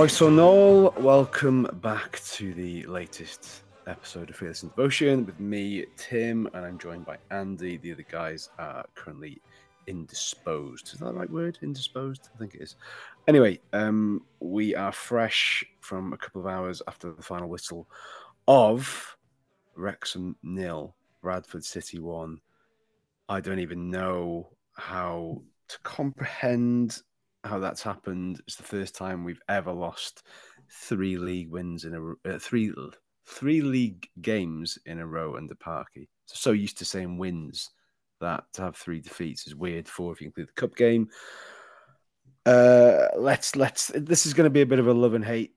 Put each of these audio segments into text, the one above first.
Croeso Nol, welcome back to the latest episode of Fearless in Devotion with me, Tim, and I'm joined by Andy. The other guys are currently indisposed. Is that the right word? Indisposed? I think it is. Anyway, um, we are fresh from a couple of hours after the final whistle of Wrexham nil, Bradford City one. I don't even know how to comprehend how that's happened. It's the first time we've ever lost three league wins in a uh, three three league games in a row under Parky. So, so used to saying wins that to have three defeats is weird. Four if you include the cup game. Uh, let's let's. This is going to be a bit of a love and hate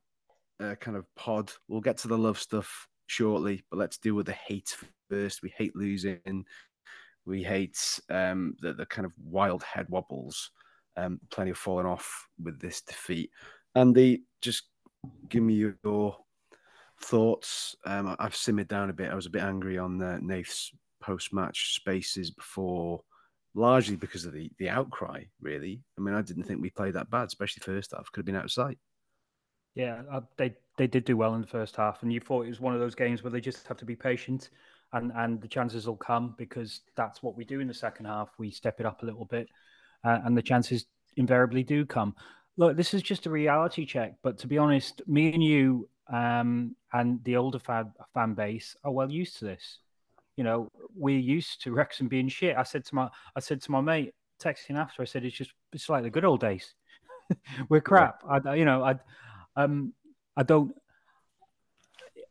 uh, kind of pod. We'll get to the love stuff shortly, but let's deal with the hate first. We hate losing. We hate um, the the kind of wild head wobbles. Um, plenty of falling off with this defeat. Andy, just give me your thoughts. Um, I've simmered down a bit. I was a bit angry on uh, Nath's post-match spaces before, largely because of the the outcry. Really, I mean, I didn't think we played that bad, especially first half. Could have been out of sight. Yeah, uh, they they did do well in the first half, and you thought it was one of those games where they just have to be patient, and and the chances will come because that's what we do in the second half. We step it up a little bit, uh, and the chances invariably do come. Look, this is just a reality check, but to be honest, me and you um, and the older fan, fan base are well used to this. You know, we're used to Wrexham being shit. I said to my, I said to my mate, texting after, I said, it's just, it's like the good old days. we're crap. I, you know, I, um, I don't.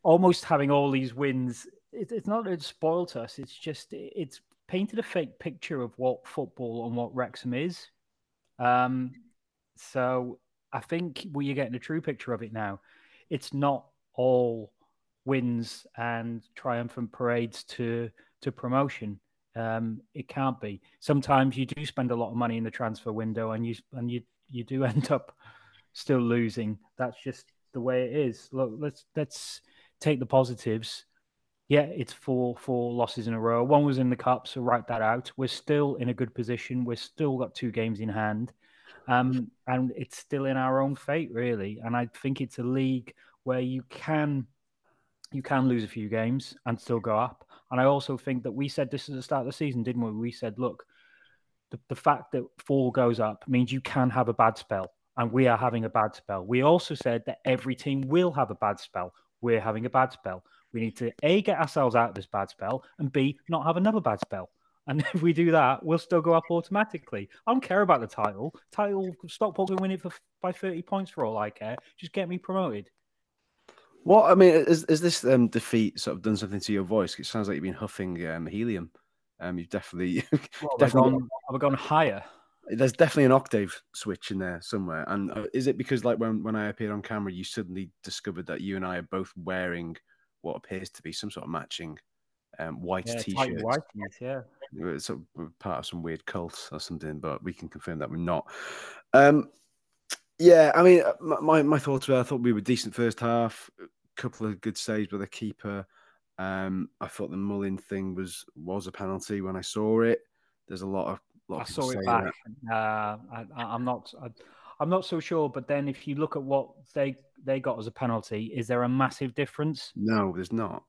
Almost having all these wins, it, it's not that it spoiled us. It's just it's painted a fake picture of what football and what Wrexham is. Um, so I think we are getting a true picture of it now. It's not all wins and triumphant parades to to promotion. Um, it can't be. Sometimes you do spend a lot of money in the transfer window, and you and you you do end up still losing. That's just the way it is. Look, let's let's take the positives. Yeah, it's four four losses in a row. One was in the cup, so write that out. We're still in a good position. We're still got two games in hand, um, and it's still in our own fate, really. And I think it's a league where you can you can lose a few games and still go up. And I also think that we said this at the start of the season, didn't we? We said, look, the, the fact that four goes up means you can have a bad spell, and we are having a bad spell. We also said that every team will have a bad spell. We're having a bad spell. We need to A, get ourselves out of this bad spell, and B, not have another bad spell. And if we do that, we'll still go up automatically. I don't care about the title. Title, Stockport can win it for, by 30 points for all I care. Just get me promoted. What I mean is, is this um, defeat sort of done something to your voice? It sounds like you've been huffing um, helium. Um, you've definitely, well, definitely gone, have gone higher. There's definitely an octave switch in there somewhere. And uh, is it because, like, when when I appeared on camera, you suddenly discovered that you and I are both wearing what appears to be some sort of matching um, white yeah, t-shirts. White, yeah. It's sort of part of some weird cult or something, but we can confirm that we're not. Um, yeah, I mean, uh, my my thoughts were I thought we were decent first half, a couple of good saves with a keeper. Um, I thought the Mullin thing was was a penalty when I saw it. There's a lot of I saw it back. Uh, I, am not. I, I'm not so sure. But then, if you look at what they they got as a penalty, is there a massive difference? No, there's not.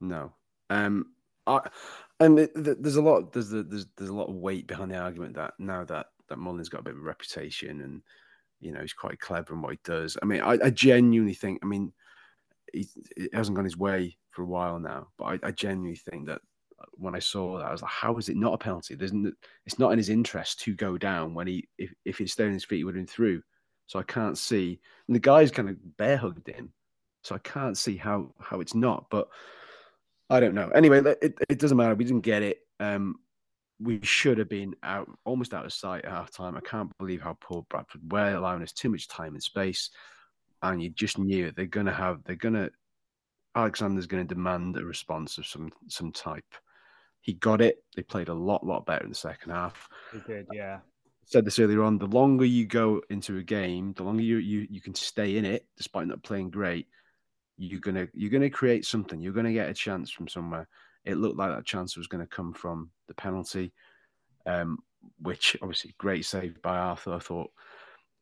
No. Um, I and it, there's a lot there's the, there's there's a lot of weight behind the argument that now that that Mullin's got a bit of a reputation and you know he's quite clever in what he does. I mean, I, I genuinely think. I mean, he, he, hasn't gone his way for a while now, but I, I, genuinely think that when I saw that, I was like, how is it not a penalty? It's not in his interest to go down when he if if he'd stayed on his feet, he would have been through. So I can't see. And the guy's kind of bear hugged him, so I can't see how how it's not. But I don't know. Anyway, it, it doesn't matter. We didn't get it. Um, we should have been out almost out of sight at half time. I can't believe how poor Bradford were, allowing us too much time and space. And you just knew they're gonna have they're gonna Alexander's gonna demand a response of some some type. He got it. They played a lot, lot better in the second half. He did, yeah. I said this earlier on. The longer you go into a game, the longer you you, you can stay in it, despite not playing great, you're gonna you're gonna create something. You're gonna get a chance from somewhere. It looked like that chance was to come from the penalty, um, which obviously great save by Arthur. I thought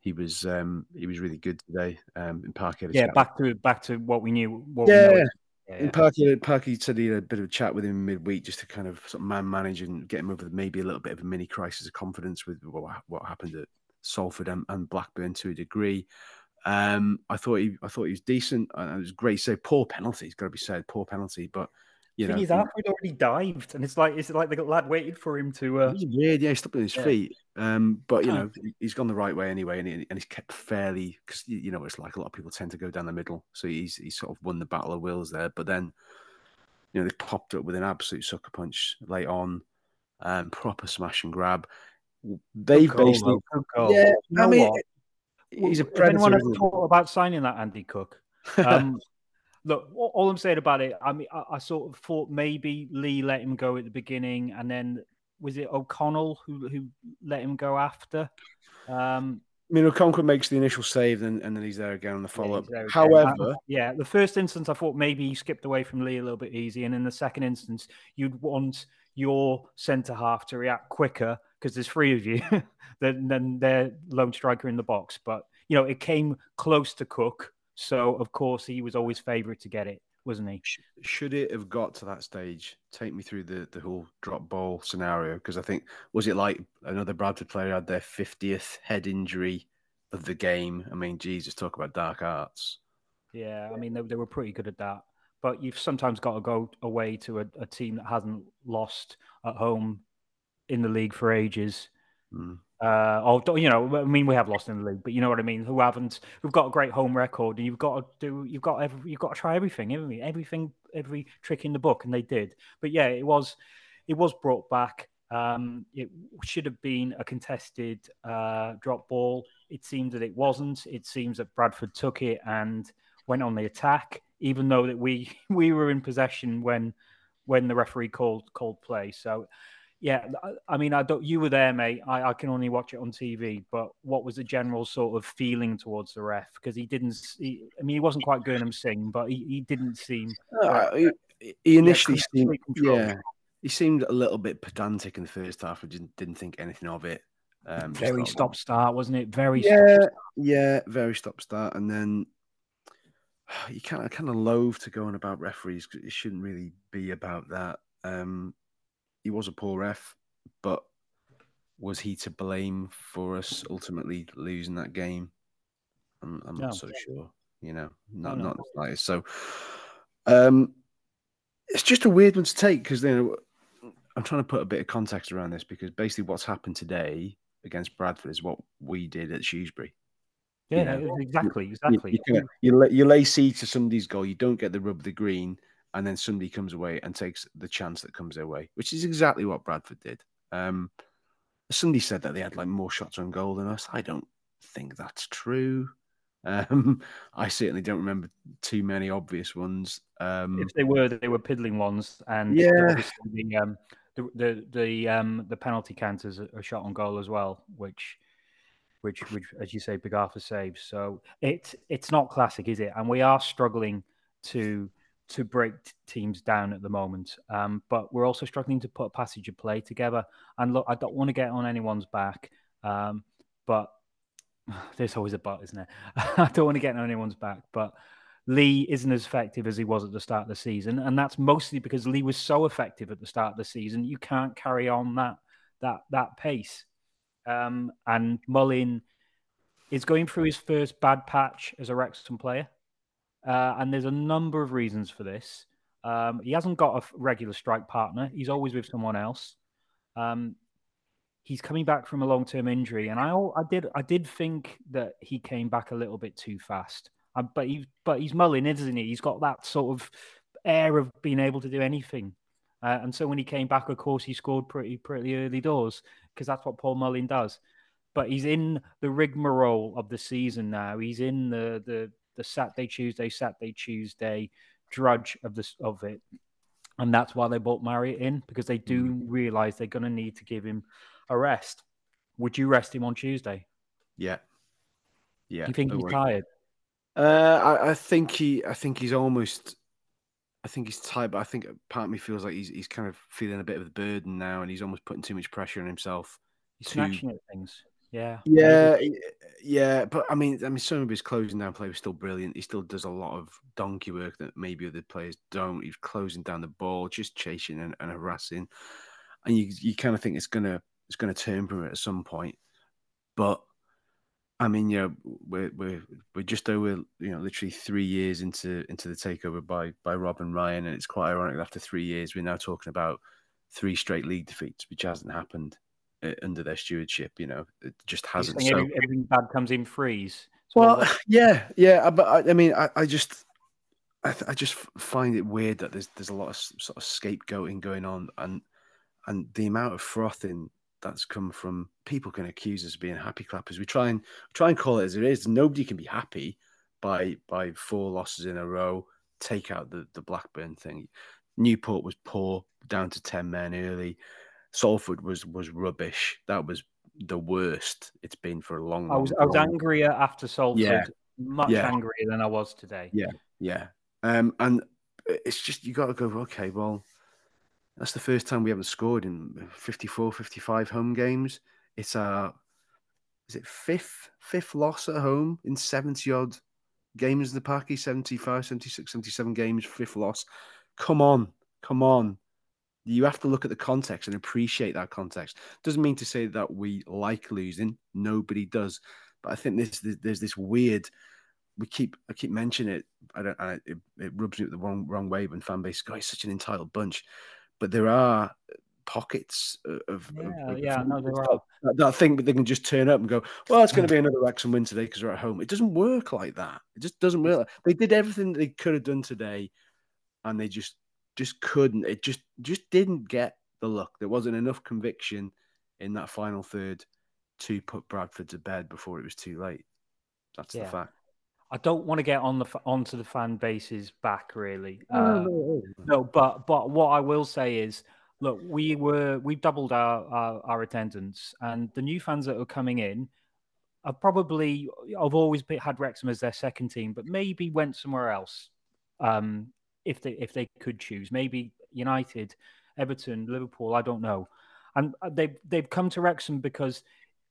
he was um, he was really good today. Um, in Parky, yeah, back to back to what we knew. What yeah. we. Yeah, yeah. Parky, Parky said he had a bit of a chat with him midweek just to kind of sort of man manage and get him over maybe a little bit of a mini crisis of confidence with what, what happened at Salford and, and Blackburn to a degree. Um, I thought he, I thought he was decent. It was great. So poor penalty. It's got to be said, poor penalty. But you know, he's already dived, and it's like it's like the lad waited for him to. Uh... Weird. Yeah, he stopped on his yeah. feet. Um, but you know, he's gone the right way anyway, and, he, and he's kept fairly because you know it's like a lot of people tend to go down the middle. So he's he's sort of won the battle of wills there. But then, you know, they popped up with an absolute sucker punch late on, um, proper smash and grab. They've goal, basically, yeah. You know I mean, what? he's a predator. Anyone ever thought about signing that Andy Cook? Um, look, all I'm saying about it, I mean, I, I, sort of thought maybe Lee let him go at the beginning, and then was it O'Connell who who let him go after? Um, I mean, O'Connell makes the initial save, and, and then he's there again on the follow up. However, yeah, the first instance I thought maybe he skipped away from Lee a little bit easy, and in the second instance, you'd want your centre half to react quicker because there's three of you, than, than their lone striker in the box. But you know, it came close to Cook, so of course he was always favourite to get it, wasn't he? Should it have got to that stage? Take me through the the whole drop ball scenario because I think was it like another Bradford player had their fiftieth head injury of the game? I mean, Jesus, talk about dark arts. Yeah, I mean they, they were pretty good at that but you've sometimes got to go away to a, a, team that hasn't lost at home in the league for ages. Mm. Uh, or you know, I mean, we have lost in the league, but you know what I mean. Who haven't? We've got a great home record, and you've got to do, you've got every, you've got to try everything, you? Everything, every trick in the book, and they did. But yeah, it was, it was brought back. Um, it should have been a contested uh, drop ball. It seemed that it wasn't. It seems that Bradford took it and went on the attack, even though that we we were in possession when when the referee called called play. So yeah, I mean, I don't. You were there, mate. I, I can only watch it on TV. But what was the general sort of feeling towards the ref? Because he didn't. He, I mean, he wasn't quite Gurnham Singh, but he, he didn't seem. Uh, he, he, initially seemed. Yeah, he seemed a little bit pedantic in the first half. I didn't didn't think anything of it. Um, very stop start, wasn't it? Very yeah, yeah, very stop start, and then you kind of kind of loathe to go on about referees because it shouldn't really be about that. Um, he was a poor ref, but was he to blame for us ultimately losing that game? I'm, I'm no. not so sure. You know, not not the slightest. So, um, it's just a weird one to take because then I'm trying to put a bit of context around this because basically what's happened today against Bradford is what we did at Shrewsbury. Yeah, you know, exactly, exactly. You, you, you, lay, you lay siege to somebody's goal, you don't get the rub of the green, and then somebody comes away and takes the chance that comes their way, which is exactly what Bradford did. Um, somebody said that they had like more shots on goal than us. I don't think that's true. Um, I certainly don't remember too many obvious ones. Um, if they were, they were piddling ones, and yeah, the um, the the the, um, the penalty counters a shot on goal as well, which which which as you say, Big Arthur saves. So it it's not classic, is it? And we are struggling to to break teams down at the moment. Um, but we're also struggling to put a passage of play together. And look, I don't want to get on anyone's back, um, but there's always a but, isn't it? I don't want to get on anyone's back, but Lee isn't as effective as he was at the start of the season, and that's mostly because Lee was so effective at the start of the season. You can't carry on that that that pace. Um, and Mullin is going through his first bad patch as a Wrexham player. Uh, and there's a number of reasons for this. Um, he hasn't got a regular strike partner. He's always with someone else. Um, he's coming back from a long-term injury, and I, I did, I did think that he came back a little bit too fast. Um, but he, but he's Mullin, isn't he? He's got that sort of air of being able to do anything. Uh, and so when he came back, of course, he scored pretty, pretty early doors because that's what Paul Mullin does. But he's in the rigmarole of the season now. He's in the the the Saturday, Tuesday, Saturday, Tuesday drudge of this of it. And that's why they bought Marriott in because they do mm. realize they're going to need to give him a rest. Would you rest him on Tuesday? Yeah, yeah. Do you think he's tired? Uh, I, I, think he. I think he's almost. I think he's tired, but I think part of me feels like he's he's kind of feeling a bit of the burden now, and he's almost putting too much pressure on himself. He's to, snatching at things. Yeah. Yeah, yeah, but I mean, I mean, some of his closing down play was still brilliant. He still does a lot of donkey work that maybe other players don't. He's closing down the ball, just chasing and, and harassing, and you you kind of think it's gonna it's gonna turn from it at some point. But I mean, you know, we're we're we're just over you know literally three years into into the takeover by by Rob and Ryan, and it's quite ironic. After three years, we're now talking about three straight league defeats, which hasn't happened under their stewardship. You know, it just hasn't. So, every, everything bad comes in freeze. well, yeah, yeah, uh, but I, I mean, I, I just, I, I, just find it weird that there's there's a lot of sort of scapegoating going on, and and the amount of frothing that's come from people can accuse us of being happy clappers. We try and try and call it as it is. Nobody can be happy by by four losses in a row. Take out the the Blackburn thing. Newport was poor, down to ten men early. Salford was was rubbish. That was the worst it's been for a long. I was long I was angrier after Salford, yeah. much yeah. angrier than I was today. Yeah, yeah. Um, and it's just you got to go. Okay, well, that's the first time we haven't scored in 54, 55 home games. It's our is it fifth fifth loss at home in 70 odd games in the Parky 75, 76, 77 games, fifth loss. Come on, come on you have to look at the context and appreciate that context. Doesn't mean to say that we like losing. Nobody does. But I think this, there's this weird. We keep I keep mentioning it. I don't. I, it, it, rubs me the wrong wrong way when fan base guys such an entitled bunch. But there are pockets of yeah, of, of yeah, no, there are. That, that think that they can just turn up and go, well, it's going to be another Wrexham win today because we're at home. It doesn't work like that. It just doesn't work. They did everything they could have done today, and they just just couldn't. It just just didn't get the look. There wasn't enough conviction in that final third to put Bradford to bed before it was too late. That's yeah. the fact. I don't want to get on the onto the fan base's back really. Uh, no, no, but but what I will say is, look, we were we doubled our, our, our attendance, and the new fans that are coming in are probably I've always been, had Wrexham as their second team, but maybe went somewhere else um, if they if they could choose. Maybe United, Everton, Liverpool. I don't know. And uh, they've they've come to Wrexham because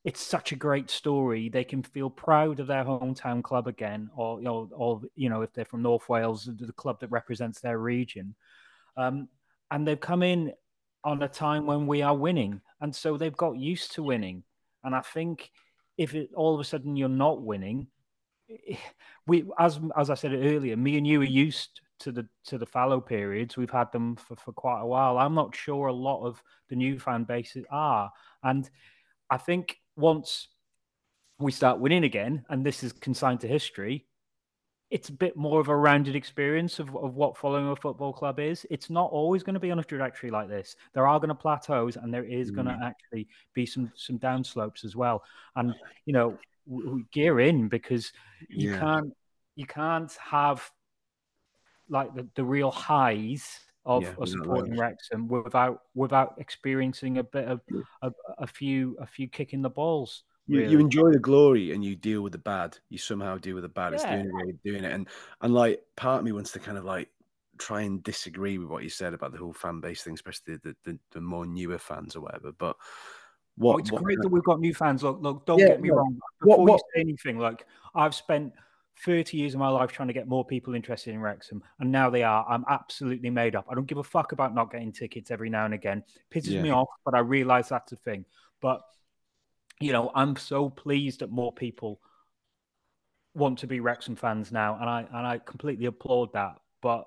it's such a great story. They can feel proud of their hometown club again, or or you know, if they're from North Wales, the club that represents their region. Um, and they've come in on a time when we are winning, and so they've got used to winning. And I think if it, all of a sudden you're not winning, we as as I said earlier, me and you are used to the to the fallow periods. We've had them for, for quite a while. I'm not sure a lot of the new fan bases are. And I think once we start winning again, and this is consigned to history, it's a bit more of a rounded experience of, of what following a football club is. It's not always going to be on a trajectory like this. There are going to plateaus, and there is going to mm. actually be some some downslopes as well. And you know, we, we gear in because you yeah. can't you can't have like the, the real highs of, yeah, of supporting Wrexham without without experiencing a bit of a, a few a few kicking the balls. You, really. you enjoy the glory and you deal with the bad. You somehow deal with the bad. Yeah. It's the only way of doing it. And and like part of me wants to kind of like try and disagree with what you said about the whole fan base thing, especially the the, the more newer fans or whatever. But what, oh, it's what, great that we've got new fans. Look, look, don't yeah, get me wrong. Before what, what, you say anything, like I've spent 30 years of my life trying to get more people interested in Wrexham, and now they are. I'm absolutely made up. I don't give a fuck about not getting tickets every now and again. It pisses yeah. me off, but I realize that's a thing. But you know, I'm so pleased that more people want to be Wrexham fans now, and I and I completely applaud that. But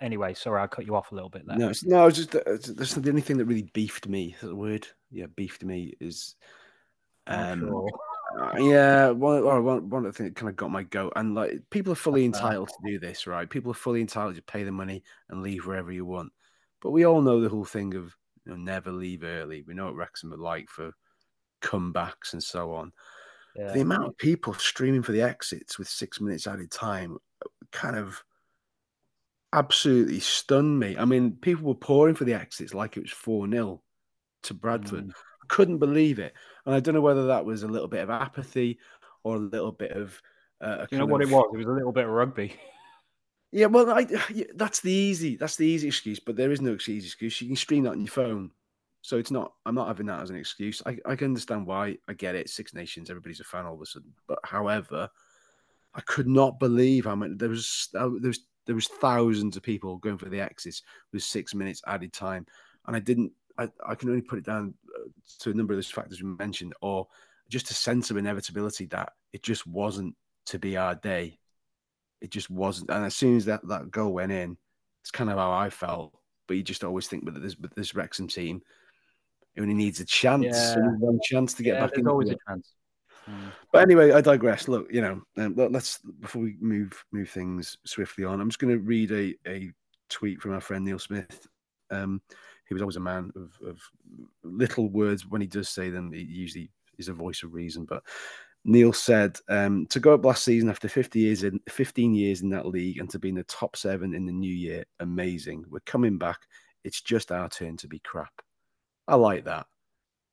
anyway, sorry, I cut you off a little bit there. No, no, it's just that's the only thing that really beefed me. The word, yeah, beefed me is. Um, sure. Uh, yeah, one, one, one of the things that kind of got my goat, and like people are fully entitled to do this, right? People are fully entitled to pay the money and leave wherever you want. But we all know the whole thing of you know, never leave early. We know what Wrexham are like for comebacks and so on. Yeah. The amount of people streaming for the exits with six minutes added time kind of absolutely stunned me. I mean, people were pouring for the exits like it was 4 0 to Bradford. Mm. Couldn't believe it. And I don't know whether that was a little bit of apathy or a little bit of. Uh, you know what of... it was? It was a little bit of rugby. Yeah, well, I, that's the easy that's the easy excuse, but there is no easy excuse. You can stream that on your phone. So it's not. I'm not having that as an excuse. I, I can understand why. I get it. Six Nations. Everybody's a fan all of a sudden. But however, I could not believe how many there was. There was there was thousands of people going for the X's with six minutes added time, and I didn't. I, I can only put it down uh, to a number of those factors we mentioned, or just a sense of inevitability that it just wasn't to be our day. It just wasn't. And as soon as that, that goal went in, it's kind of how I felt. But you just always think with this with this Wrexham team, it only needs a chance, Yeah. one chance to get Yeah, back there's in. always a chance. Mm. But anyway, I digress. Look, you know, um, let- let's before we move move things swiftly on. I'm just going to read a, a tweet from our friend Neil Smith. Um, he was always a man of, of little words. When he does say them, he usually is a voice of reason. But Neil said um, to go up last season after 50 years in 15 years in that league and to be in the top seven in the new year, amazing. We're coming back. It's just our turn to be crap. I like that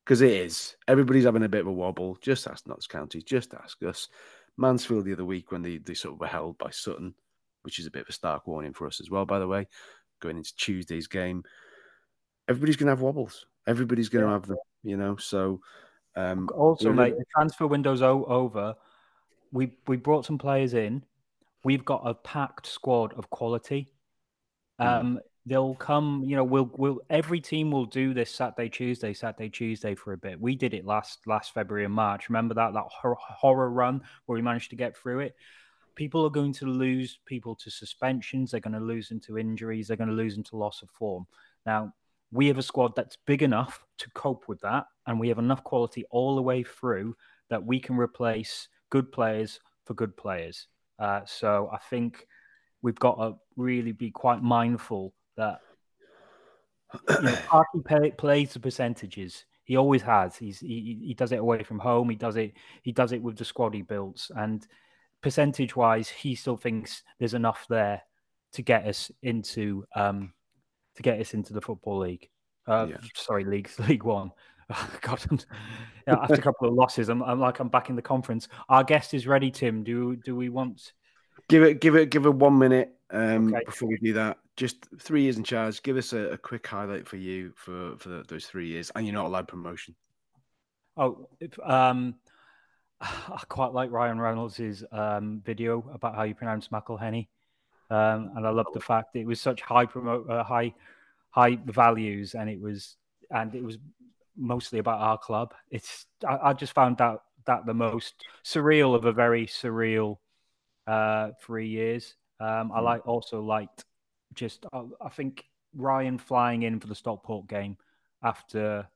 because it is. Everybody's having a bit of a wobble. Just ask Notts County. Just ask us. Mansfield the other week when they, they sort of were held by Sutton, which is a bit of a stark warning for us as well, by the way, going into Tuesday's game. Everybody's going to have wobbles. Everybody's going to Yeah. have them, you know. So, um, Also, mate, the transfer window's over. We we brought some players in. We've got a packed squad of quality. Hmm. Um, they'll come. You know, we'll we'll every team will do this Saturday, Tuesday, Saturday, Tuesday for a bit. We did it last last February and March. Remember that that hor- horror run where we managed to get through it. People are going to lose people to suspensions. They're going to lose them to injuries. They're going to lose them to loss of form. Now, we have a squad that's big enough to cope with that, and we have enough quality all the way through that we can replace good players for good players. Uh, so I think we've got to really be quite mindful that you know, Parky pay, plays the percentages. He always has. He's he, he does it away from home. He does it. He does it with the squad he builds, and percentage wise, he still thinks there's enough there to get us into um, to get us into the football league. Uh, Yeah. Sorry, leagues, League One. God, I'm, yeah, after a couple of losses, I'm, I'm like I'm back in the conference. Our guest is ready, Tim. Do do we want? give it, give it, give it one minute um, Okay. before we do that. Just three years in charge. Give us a, a quick highlight for you for for the, those three years, and you're not allowed promotion. Oh, if, um, I quite like Ryan Reynolds' um, video about how you pronounce McElhenney, um, and I love the fact it was such high promote, uh, high, high values, and it was, and it was mostly about our club. It's I, I just found that that the most surreal of a very surreal uh, three years. Um, I Mm. like also liked just I, I think Ryan flying in for the Stockport game after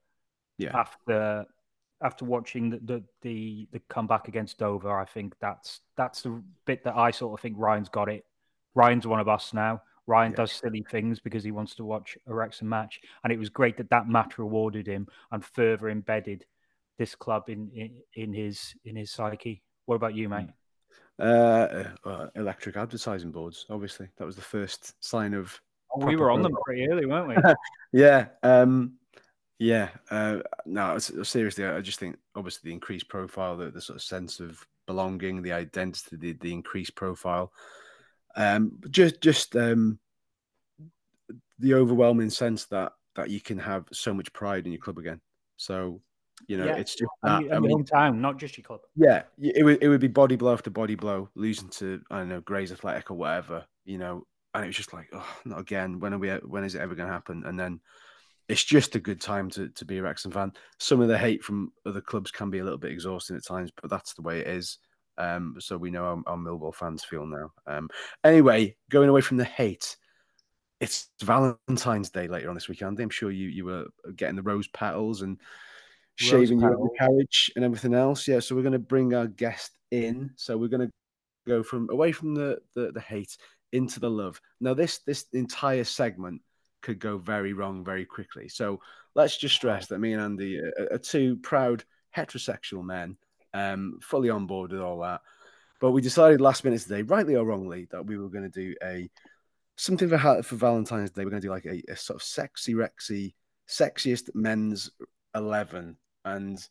Yeah, after after watching the, the the the comeback against Dover, I think that's that's the bit that I sort of think Ryan's got it. Ryan's one of us now. Ryan Yeah. does silly things because he wants to watch a Wrexham match, and it was great that that match rewarded him and further embedded this club in in, in his in his psyche. What about you, mate? uh, uh, electric advertising boards. Obviously, that was the first sign of Oh, we were on them pretty early, weren't we? yeah. Um, yeah. Uh, no, seriously, I just think obviously the increased profile, the, the sort of sense of belonging, the identity, the, the increased profile, um, just just um, the overwhelming sense that that you can have so much pride in your club again. So, you know, Yeah. it's just and, that. your- I mean, hometown, not just your club. yeah, it would it would be body blow after body blow, losing to I don't know Grays Athletic or whatever, you know, and it was just like, oh, not again. When are we? When is it ever going to happen? And then it's just a good time to to be a Wrexham fan. Some of the hate from other clubs can be a little bit exhausting at times, but that's the way it is. Um, so we know how, how Millwall fans feel now. Um, anyway, going away from the hate, it's Valentine's Day later on this weekend. I'm sure you you were getting the rose petals and Rose shaving your, your carriage and everything else. Yeah, so we're going to bring our guest in. So we're going to go from away from the, the the hate into the love. Now this this entire segment could go very wrong very quickly. So let's just stress that me and Andy are, are two proud heterosexual men, um, fully on board with all that. But we decided last minute today, rightly or wrongly, that we were going to do a something for for Valentine's Day. We're going to do like a, a sort of sexy Wrexy, sexiest men's eleven, and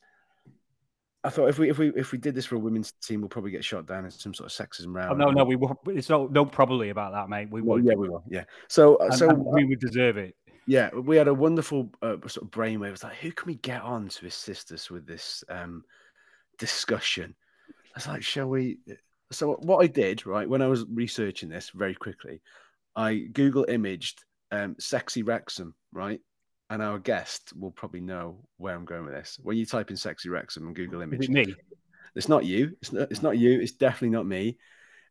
I thought if we if we if we did this for a women's team, we'll probably get shot down in some sort of sexism round. Oh, no, no, we were. It's no, no, probably about that, mate. We Well, yeah, we will. Yeah. So uh, and, so and we would deserve it. yeah, we had a wonderful uh, sort of brainwave. It was like, who can we get on to assist us with this um, discussion? I was like, shall we? So what I did, right, when I was researching this very quickly, I Google imaged um, "sexy Wrexham," right, and our guest will probably know where I'm going with this. When you type in "sexy Wrexham" and Google image, me? it's not you. It's not. It's not you. It's definitely not me.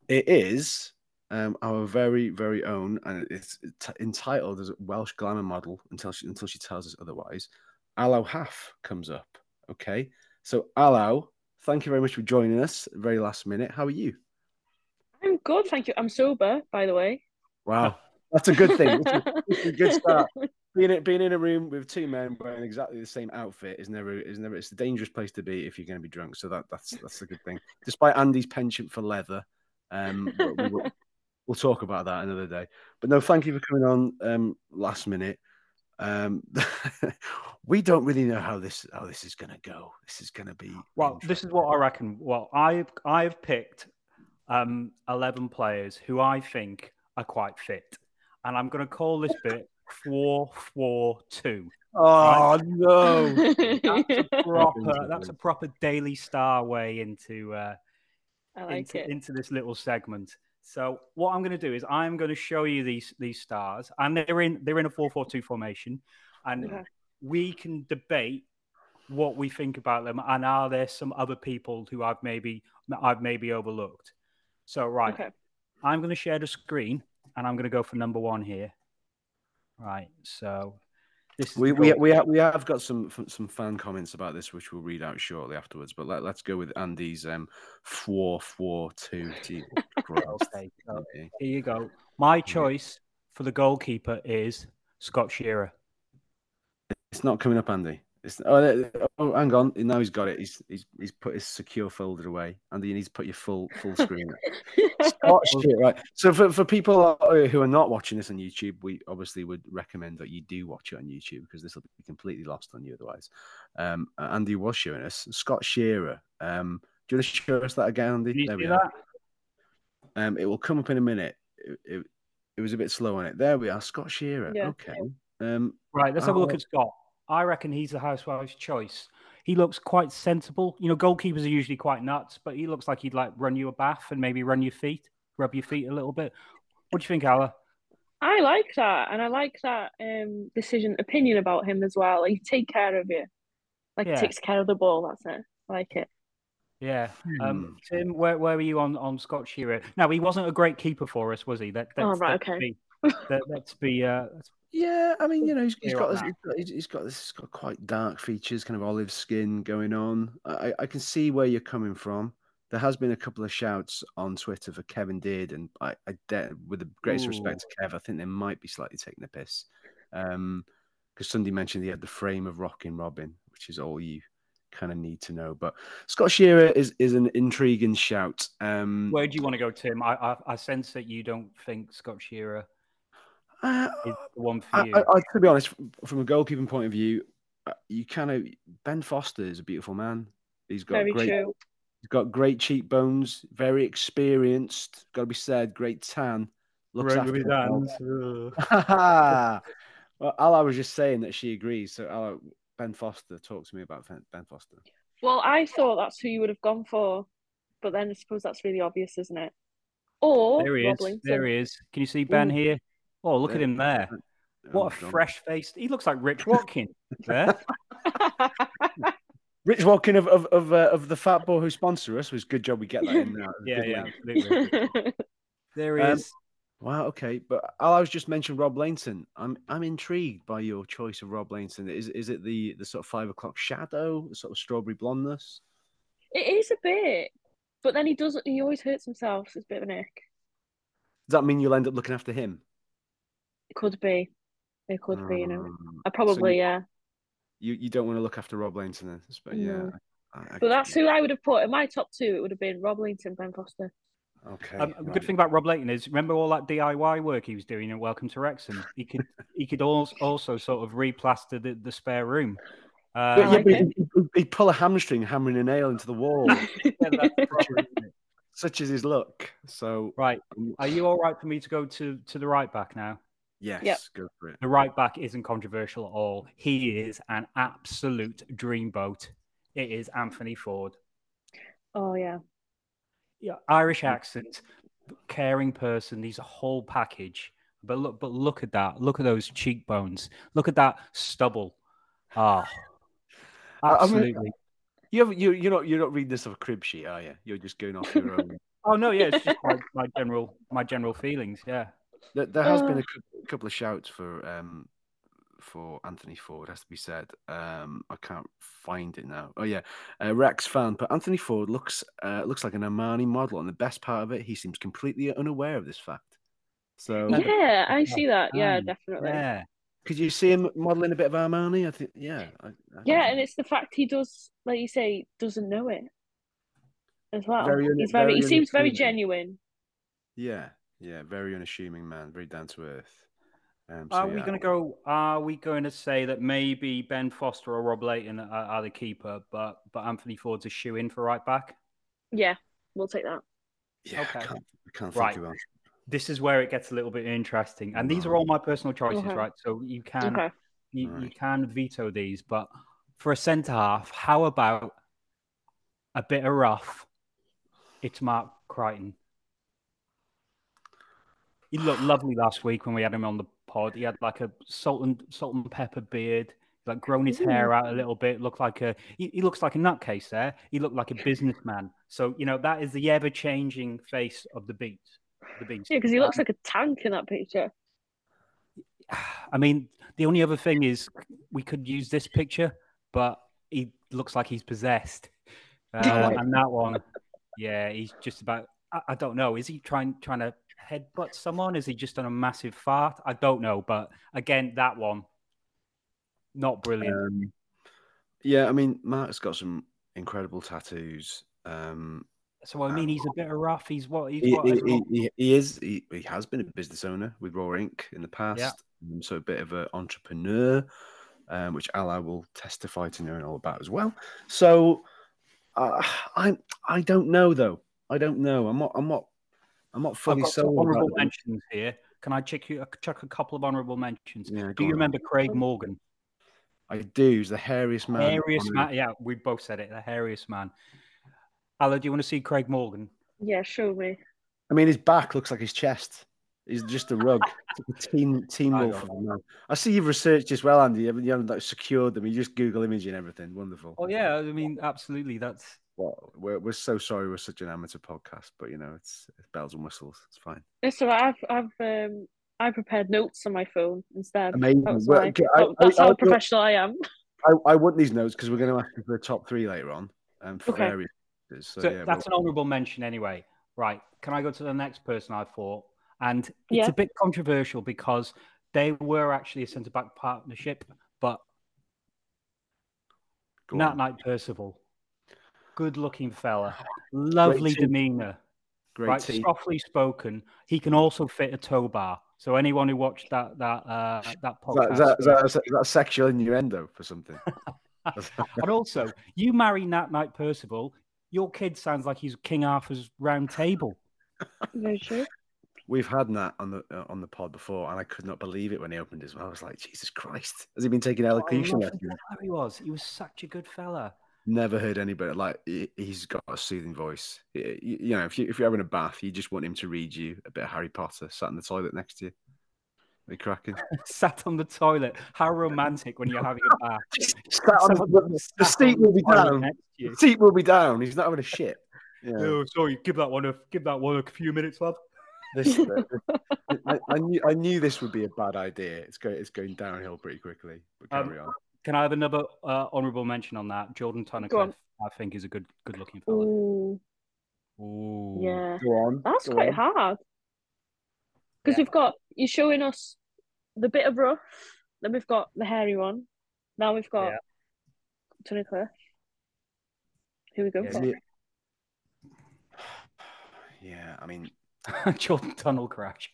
It is um, our very, very own, and it's t- entitled as a Welsh glamour model until she until she tells us otherwise. Alaw Haf comes up. Okay, so Alaw, thank you very much for joining us. Very last minute. How are you? I'm good, thank you. I'm sober, by the way. Wow, that's a good thing. A, good start. Being in, being in a room with two men wearing exactly the same outfit is never is never it's a dangerous place to be if you're going to be drunk. So that that's that's a good thing. Despite Andy's penchant for leather, um, we will, we'll talk about that another day. But no, thank you for coming on um, last minute. Um, we don't really know how this how this is going to go. This is going to be Well, this is what I reckon. Well, I've I've picked um, eleven players who I think are quite fit, and I'm going to call this bit four four two. Oh no! That's a proper. that's a proper Daily Star way into uh, like into, it. into this little segment. So what I'm going to do is I'm going to show you these these stars, and they're in they're in a four four two formation, and Okay. we can debate what we think about them, and are there some other people who I've maybe I've maybe overlooked. So right, Okay. I'm going to share the screen, and I'm going to go for number one here. Right, so We we we have, we have got some some fan comments about this, which we'll read out shortly afterwards. But let, let's go with Andy's um four four two. Jesus Christ. Okay, so here you go. My choice for the goalkeeper is Scott Shearer. It's not coming up, Andy. It's oh, oh hang on. Now he's got it. He's he's he's put his secure folder away. Andy, you need to put your full full screen. Oh, shit, right. So for, for people who are not watching this on YouTube, we obviously would recommend that you do watch it on YouTube because this will be completely lost on you otherwise. Um, Andy was showing us Scott Shearer. Um, do you want to show us that again, Andy? Can you There see we are. Um, it will come up in a minute. It, it, it was a bit slow on it. There we are, Scott Shearer. Yeah. Okay. Um, Right, let's have a look Oh. at Scott. I reckon he's the housewife's choice. He looks quite sensible. You know, goalkeepers are usually quite nuts, but he looks like he'd like run you a bath and maybe run your feet, rub your feet a little bit. What do you think, Alaw? I like that, and I like that um decision opinion about him as well. Like take care of you, like Yeah. takes care of the ball. That's it. I like it. Yeah. Um, Hmm. Tim, where, where were you on, on Scott Shearer? No, he wasn't a great keeper for us, was he? That, Oh, that's, right, let's okay. Be, that, let's be. Uh, let's- Yeah, I mean, you know, he's, he's got this, he's got he's- got this he's got quite dark features, kind of olive skin going on. I, I can see where you're coming from. There has been a couple of shouts on Twitter for Kevin Did, and I, I de- with the greatest respect to Kev, I think they might be slightly taking the piss. Um, because Sunday mentioned he had the frame of Rockin' Robin, which is all you kind of need to know. But Scott Shearer is is an intriguing shout. Um, where do you want to go, Tim? I, I, I sense that you don't think Scott Shearer uh, is the one for I, you. I, I, to be honest, from a goalkeeping point of view, uh, you kind of Ben Foster is a beautiful man. He's got Very great, true. he's got great cheekbones, very experienced. Got to be said, great tan. Looks after himself. well, Alaw was just saying that she agrees. So Alaw, Ben Foster, talk to me about Ben- Ben Foster. Well, I thought that's who you would have gone for, but then I suppose that's really obvious, isn't it? Or There he is. There he is. Can you see Ben Ooh. here? Oh, look at him there. What a Oh, God. fresh faced. He looks like Rich Watkin. there. Rich Watkin of of of, uh, of the Fat Boar who sponsor us was good job we get that in now. Yeah, Good yeah, absolutely. There he Um, is. Wow. Okay, but I was just mentioned Rob Lainton. I'm I'm intrigued by your choice of Rob Lainton. Is is it the the sort of five o'clock shadow, the sort of strawberry blondness? it is a bit, but then he doesn't. He always hurts himself. So it's a bit of an ick. Does that mean you'll end up looking after him? It could be. It could be. You know. Um, I so probably you, yeah. you you don't want to look after Rob Lainton, then, but yeah. No. I, I, But that's who I would have put in my top two. It would have been Rob Lainton, Ben Foster. Okay. Um, right. good thing about Rob Lainton is, remember all that DIY work he was doing in Welcome to Wrexham? He could he could also, also sort of replaster the, the spare room. But, Uh, yeah, like but he'd, he'd pull a hamstring, hammering a nail into the wall. yeah, that's proper, isn't it? Such is his look. So Right. um, Are you all right for me to go to, to the right back now? Yes, Yep. go for it. The right back isn't controversial at all. He is an absolute dreamboat. It is Anthony Forde. Oh yeah. Yeah, Irish accent, caring person. He's a whole package. But look, but look at that. Look at those cheekbones. Look at that stubble. Ah, I- I mean- absolutely. You haven't, you you're not you're not reading this off a crib sheet, are you? You're just going off your own. oh no, yeah, it's just my, my general my general feelings. Yeah. There, there has been Uh. a couple of shouts for um for Anthony Forde, has to be said. Um, I can't find it now. Oh yeah, uh, Rex fan, but Anthony Forde looks uh, looks like an Armani model, and the best part of it, he seems completely unaware of this fact. So Yeah. I see that. Yeah, definitely. Yeah. could you see him modeling a bit of Armani? I think yeah. I, I Yeah, and it's the fact he does, like you say, doesn't know it as well. Very He's very, very he seems very genuine. yeah, yeah, very unassuming man, very down to earth. Um, so, Are we yeah. going to go? Are we going to say that maybe Ben Foster or Rob Lainton are, are the keeper, but but Anthony Forde's a shoe in for right back? Yeah, we'll take that. Yeah, Okay. I can't, I can't Right. think about. This is where it gets a little bit interesting, and these are all my personal choices, Okay. right? So you can Okay. you, you can veto these, but for a centre half, how about a bit of rough? It's Mark Creighton. He looked lovely last week when we had him on the pod. He had like a salt and salt and pepper beard, like grown his hair out a little bit. Looked like a he, he looks like a nutcase there. He looked like a businessman. So you know that is the ever changing face of the beat. The beast. Yeah, because he looks like a tank in that picture. I mean, the only other thing is we could use this picture, but he looks like he's possessed. Uh, and that one, yeah, he's just about. I, I don't know. Is he trying trying to headbutt someone? Is he just on a massive fart? I don't know. But again, that one, not brilliant. Um, yeah, I mean, Mark's got some incredible tattoos. Um, so I mean, he's a bit of rough. He's what? He's he, what? he, well? he, he is. He, he has been a business owner with Raw Inc. in the past, um, so a bit of an entrepreneur, um, which Alaw will testify to knowing all about as well. So, uh, I I don't know though. I don't know. I'm not. I'm not. I'm not I've fully got sold. honourable mentions here. Can I check you chuck a couple of honourable mentions? Yeah, Do you on. remember Craig Morgan? I do. He's the hairiest man. hairiest man. Yeah, we both said it. The hairiest man. Alaw, do you want to see Craig Morgan? Yeah, show me. I mean, his back looks like his chest. He's just a rug. It's like a team team I wolf know. of a man. I see you've researched as well, Andy. You haven't, you haven't like, secured them. You just Google image and everything. Wonderful. Oh yeah, I mean, absolutely. That's Well, we're, we're so sorry we're such an amateur podcast, but you know, it's, it's bells and whistles. It's fine. It's all right. I've I've um I prepared notes on my phone instead. Amazing. That's, Well, okay, I- Oh, that's I- how I- professional I am. I, I want these notes because we're going to ask you for a top three later on. Um, for Okay. various reasons. so, so yeah, that's well, an honourable mention anyway. Right. Can I go to the next person I thought? And it's Yeah. a bit controversial because they were actually a centre back partnership, but go Nat on. Knight Percival, good looking fella, lovely team. demeanour, Great right? team. Softly spoken. He can also fit a tow bar. So anyone who watched that that uh, that, podcast, is, that, is, that, is that sexual innuendo for something? and also you marry Nat Knight Percival, your kid sounds like he's King Arthur's round table. Very true. We've had Nat on the uh, on the pod before, and I could not believe it when he opened his mouth. I was like, Jesus Christ, has he been taking elocution lovely lessons? fella he was. He was such a good fella. Never heard anybody like he- he's got a soothing voice. Y- y- You know, if you if you're having a bath, you just want him to read you a bit of Harry Potter, sat in the toilet next to you. Are you cracking? Sat on the toilet. How romantic when you're having a bath. Sat on Someone the, sat the on seat will be down. next to you. The seat will be down. He's not having a shit. Yeah. Oh, sorry. Give that one a give that one a few minutes, love. This, uh, I, I knew I knew this would be a bad idea. It's going it's going downhill pretty quickly. But Um, carry on. Can I have another uh, honourable mention on that? Jordan Go. Tunnicliffe, I think, is a good good looking fella. Ooh, Ooh. yeah. Go on. That's go quite on. hard. Because Yeah. we've got you're showing us the bit of rough, then we've got the hairy one. Now we've got Yeah. Tunnicliffe. Who we go Yeah, for? Yeah. Yeah, I mean, Jordan Tunnel Crash.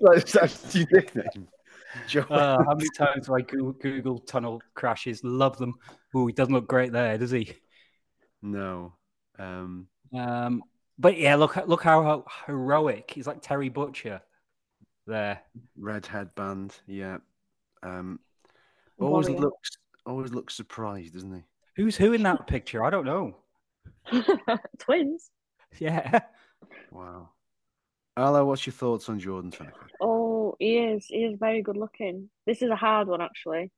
that's, that's your nickname. Joe. Uh, how many times do I Google, Google tunnel crashes? Love them. Oh, he doesn't look great there, does he? no. Um, Um, but yeah, look look how, how heroic. He's like Terry Butcher. there. Red headband, yeah. Um, Warrior. always looks always looks surprised, doesn't he? Who's who in that picture? I don't know. Twins. Yeah. Wow. Alaw, what's your thoughts on Jordan Tunnicliffe? Oh, he is. He is very good looking. This is a hard one, actually.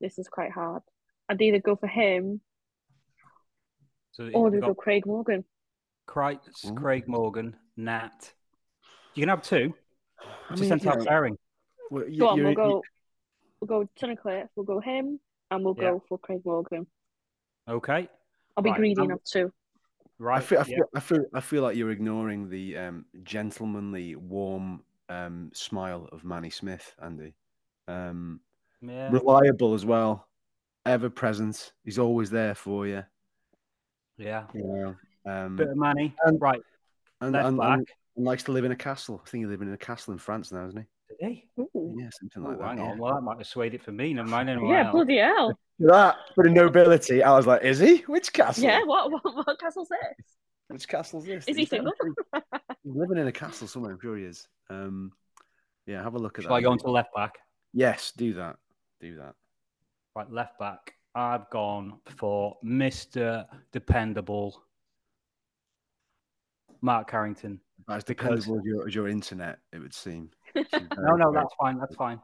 This is quite hard. I'd either go for him So or you've do got go Craig Morgan. Craig, Craig Morgan, Nat. You can have two. I It's a mean, centre you pairing. well, you- Go on, we'll go. We'll go Tunnicliffe. We'll go him, and we'll Yeah. go for Craig Morgan. Okay. I'll be Right, greedy um, and have two. Right. I feel, I yeah. feel, I feel, I feel like you're ignoring the um, gentlemanly, warm um, smile of Manny Smith, Andy. Um, yeah. reliable as well, ever present. He's always there for you. Yeah. You know, um, Bit of money. and- right. and, Left and, back. and, and likes to live in a castle. I think he's living in a castle in France now, isn't he? Did he? Ooh. Yeah, something Oh, like that. hang yeah. on. Well, that might have swayed it for me. Never mind. anyone Yeah, else. bloody hell. That for the nobility, I was like, is he? Which castle? Yeah, what, what, what castle's this? Which castle's this? Is he single? He's living in a castle somewhere. I'm sure he is. Um, yeah, have a look at that. Shall I that. go on to left back? Yes, do that. Do that. Right, left back. I've gone for Mr. Dependable, Mark Carrington. As Because- dependable as your, as your internet, it would seem. No, no, that's fine. That's fine.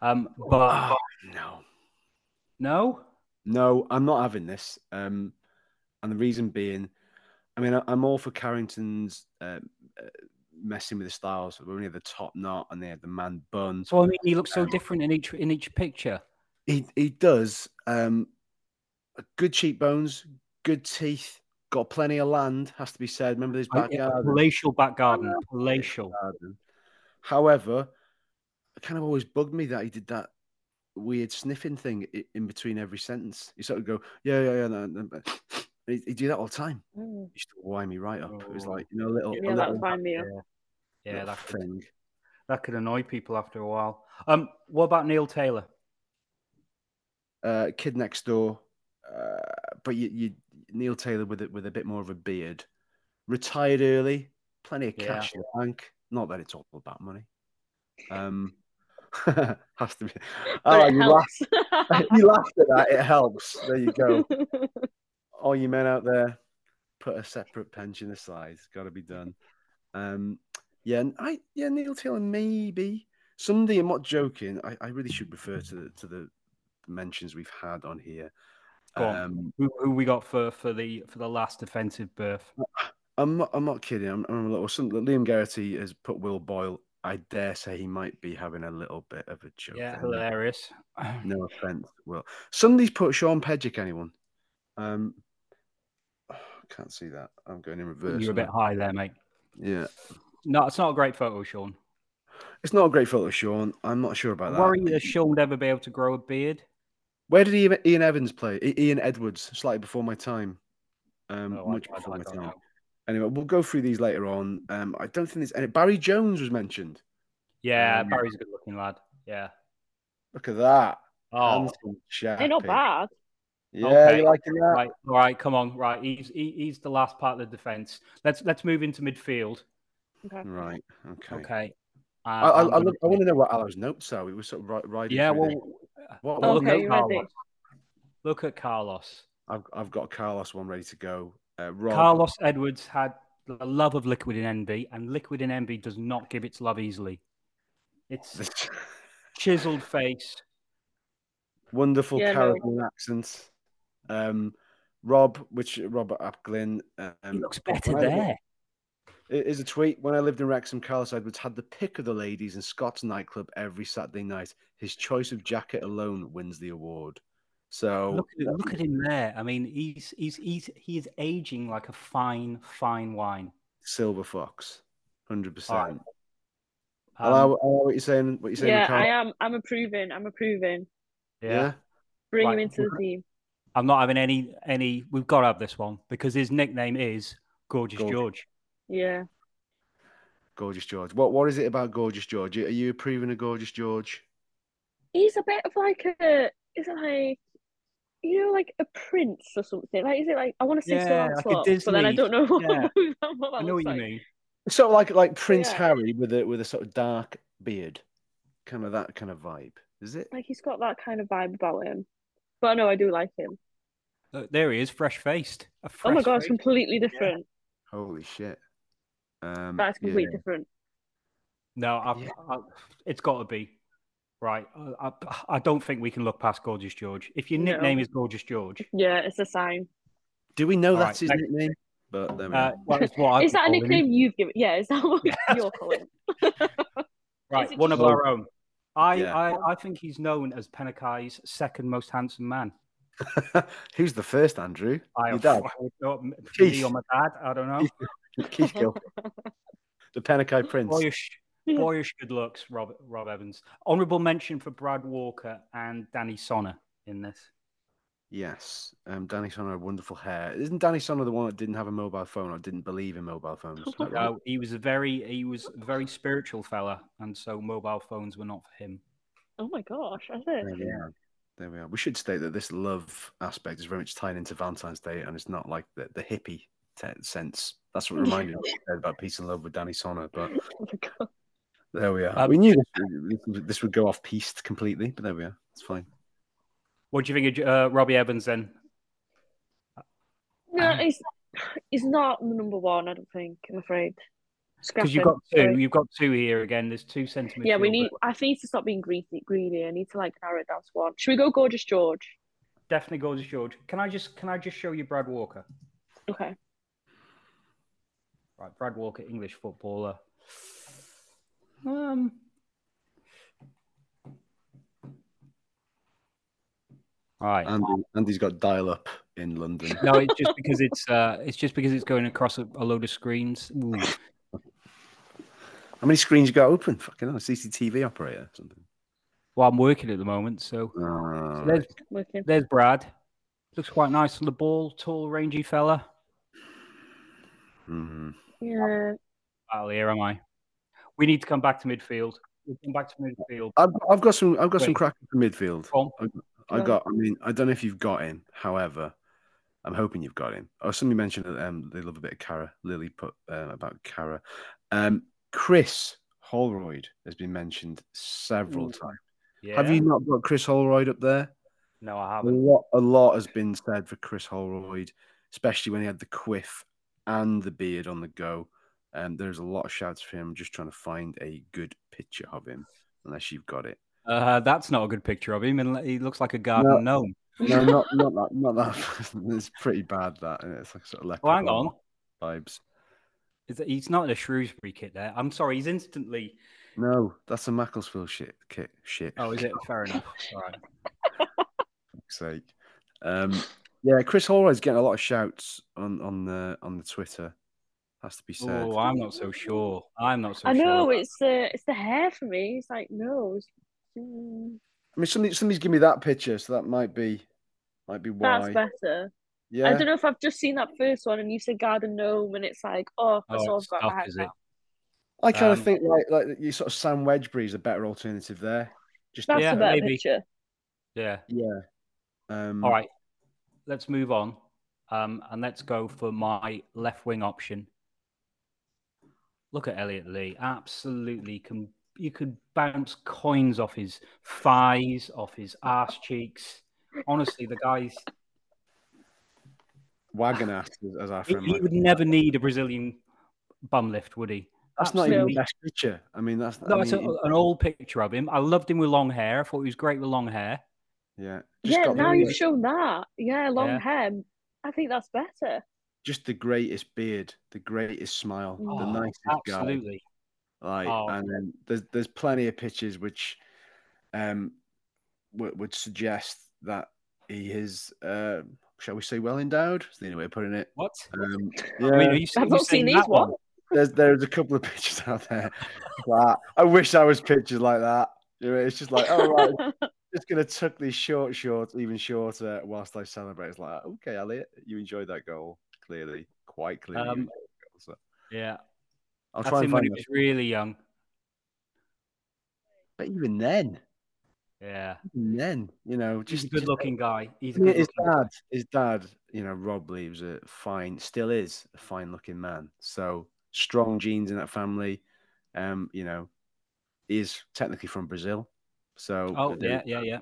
Um, but Oh, no. No, No, I'm not having this. Um, and the reason being, I mean, I, I'm all for Carrington's uh, uh, messing with the styles. We're only at the top knot, and they had the man bun. so I mean, he looks so Um, different in each in each picture. He he does. Um, good cheekbones, good teeth, got plenty of land. Has to be said. Remember this Uh, yeah, backyard. palatial back garden, palatial. garden. However, it kind of always bugged me that he did that weird sniffing thing in between every sentence. You sort of go, yeah, yeah, yeah. No, no, no." He, he do that all the time. Mm. He used to wind me right up. It was Oh. like, you know, a little, Yeah, a that little, would me. Yeah, up. yeah, little that could, thing. that could annoy people after a while. Um, what about Neil Taylor? Uh, kid next door. Uh, but you, you, Neil Taylor with it with a bit more of a beard. Retired early, plenty of Yeah. cash in the bank. Not that it's all about money. Um, has to be. Oh, it you laugh, helps. you laughed at that. It helps. There you go. all you men out there, put a separate pension aside. It's got to be done. Um, yeah, and I yeah Neil Taylor maybe Sunday. I'm not joking. I, I really should refer to the to the mentions we've had on here. Go on. Um, Who, who we got for for the for the last defensive berth? I'm not. I'm not kidding. I'm, I'm a little. Some, Liam Garrity has put Will Boyle. I dare say he might be having a little bit of a joke. Yeah, hilarious. No offense, Will. Somebody's put Sean Pedgick. Anyone? Um, I can't see that. I'm going in reverse. You're a bit now. high there, mate. Yeah, No, it's not a great photo, Sean. it's not a great photo, Sean. I'm not sure about that. worry that Sean would ever be able to grow a beard. Where did Ian, Ian Evans play? Ian Edwards, slightly before my time. Um, Oh, much I- before I my time. know. Anyway, we'll go through these later on. Um, I don't think there's any. Barry Jones was mentioned. Yeah, Um, Barry's a good looking lad. Yeah. Look at that. Oh, Handsome They're not bad. Yeah, Okay. you liking that? right. All right, come on. Right. He's he, he's the last part of the defense. Let's let's move into midfield. Okay. Right. Okay. Okay. Uh, I, I, I'm I, gonna- look, I want to know what Alaw's notes are. We were sort of ri- riding. Yeah, well, this. What- well, look Okay, at Carlos. ready? Look at Carlos. I've, I've got Carlos one ready to go. Uh, Rob, Carlos Edwards had the love of Liquid in Envy, and Liquid in Envy does not give its love easily. It's chiseled face. wonderful Yeah, no. Caribbean accent. Um, Rob, which Robert Apglin. Um, He looks better when I lived- there. It is a tweet. When I lived in Wrexham, Carlos Edwards had the pick of the ladies in Scott's nightclub every Saturday night. His choice of jacket alone wins the award. So Look, at- look at him there. I mean, he's he's he's he is aging like a fine fine wine. Silver Fox, hundred percent. Alright. Hello, Um, hello, what you're saying? What you saying? Yeah, Carl? I am. I'm approving. I'm approving. yeah. Bring him into the team. I'm not having any any. We've got to have this one because his nickname is Gorgeous Gorgeous. George. Yeah. Gorgeous George. What what is it about Gorgeous George? Are you approving of Gorgeous George? He's a bit of like a. Isn't like? You know, like a prince or something. Like, is it like? I want to say Yeah, Sir like a Lancelot, but then I don't know what, yeah. what that I know looks what you like. mean. Sort of like like Prince yeah. Harry with a with a sort of dark beard, kind of that kind of vibe. Is it? Like he's got that kind of vibe about him. But no, I do like him. Look, there he is, fresh faced. Oh my god, it's completely different. Holy shit! Um, That's yeah. completely different. No, I, Yeah. I, it's got to be right. I, I, I don't think we can look past Gorgeous George. If your No. nickname is Gorgeous George, Yeah, it's a sign. Do we know All that's right, his next- nickname? But there we uh, well, it's what is that a been calling him. nickname you've given? Yeah, is that what you're calling? Right, it one of just- our own. I, Yeah. I, I think he's known as Penycae's second most handsome man. Who's the first, Andrew? I Your dad? I would know, m- Keith. me or my dad. I don't know. Keith. Keith Gill, the Penakai Prince. Boyish, Yeah. boyish good looks, Rob Rob Evans. Honourable mention for Brad Walker and Danny Sonner in this. Yes, um, Danny Sonner had wonderful hair. Isn't Danny Sonner the one that didn't have a mobile phone or didn't believe in mobile phones? Is that right? No, he was a very he was a very spiritual fella, and so mobile phones were not for him. Oh my gosh, is it? There we are. There we are. We should state that this love aspect is very much tied into Valentine's Day, and it's not like the, the hippie te- sense. That's what reminded me about peace and love with Danny Sonner. But Oh my god. There we are. Um, we knew this, would- this would go off piste completely, but there we are. It's fine. What do you think of uh, Robbie Evans then? No, he's he's not the number one. I don't think. I'm afraid. Because you've got two, Sorry. you've got two here again. There's two centimeters. Yeah, we need. I need to stop being greedy. Greedy. I need to like narrow it down to one. Should we go gorgeous George? definitely gorgeous George. Can I just can I just show you Brad Walker? Okay. Right, Brad Walker, English footballer. Um, right. Andy, Andy's got dial up in London. No, it's just because it's uh, it's just because it's going across a, a load of screens. Ooh. How many screens you got open? Fucking hell, a CCTV operator or something. Well, I'm working at the moment, so, Oh, so there's Working. there's Brad. Looks quite nice on the ball, tall, rangy fella. mhm. Yeah. Battle here, am I? We need to come back to midfield. We'll come back to midfield. I've, I've got some. I've got some Wait. cracking for midfield. Go on. I got. I mean, I don't know if you've got him. However, I'm hoping you've got him. Oh, somebody mentioned that um, they love a bit of Cara. Lily put um, about Cara. Um, Chris Holroyd has been mentioned several Ooh. times. Yeah. Have you not got Chris Holroyd up there? No, I haven't. lot, a lot has been said for Chris Holroyd, especially when he had the quiff and the beard on the go. And there's a lot of shouts for him. I'm just trying to find a good picture of him, unless you've got it. Uh, that's not a good picture of him, and he looks like a garden gnome. No, not not that. Not that. it's pretty bad. That and it's like sort of like. Oh, hang on. vibes. Is it, he's not in a Shrewsbury kit there. I'm sorry, he's instantly. No, that's a Macclesfield shit kit. Shit. Oh, is it? Fair enough. All right. fuck's sake. Um, yeah, Chris Holroyd's getting a lot of shouts on on the on the Twitter. Has to be said. Oh, I'm not so sure. I'm not so I know sure. it's the it's the hair for me. It's like no. It's, mm, I mean, somebody somebody's give me that picture, so that might be might be why. that's better. yeah, I don't know if I've just seen that first one and you said garden gnome and it's like oh that's Oh, all I've got in stuff, is it? now. I kind of um, think like like you sort of Sam Wedgbury is a better alternative there. Just That's Yeah, a better maybe. picture. Yeah. yeah. Um, All right. Let's move on. Um, and let's go for my left wing option. Look at Elliot Lee. Absolutely can you could bounce coins off his thighs, off his ass cheeks. Honestly, the guy's wagon ass, as- as our friend. he Mike- would never need a Brazilian bum lift, would he? That's not even No. the best picture. I mean, that's No, I it's a, an old picture of him. I loved him with long hair. I thought he was great with long hair. yeah. Just Yeah, now the- you've shown that. Yeah, long Yeah. hair. I think that's better. Just the greatest beard, the greatest smile, the Oh, nicest guy. Absolutely. Like, Oh. and then there's there's plenty of pictures which um would, would suggest that he is, uh, shall we say, well endowed. Is the only way of putting it. What? Um, I mean, yeah, are you, I've you not seen these that one? there's there's a couple of pictures out there. that I wish I was pictures like that. You know, it's just like, oh right, just gonna tuck these short shorts even shorter whilst I celebrate. It's like, okay, Elliot, you enjoyed that goal clearly, quite clearly. Um, enjoyed that goal, so Yeah. I'll That's try and him when find he was really young. But even then, Yeah. even then, you know, He's just a good looking guy. He's a I good his looking dad, his dad, you know, Rob Lee was a fine, still is a fine looking man. So strong genes in that family. Um, you know, is technically from Brazil, so Oh yeah, yeah, yeah.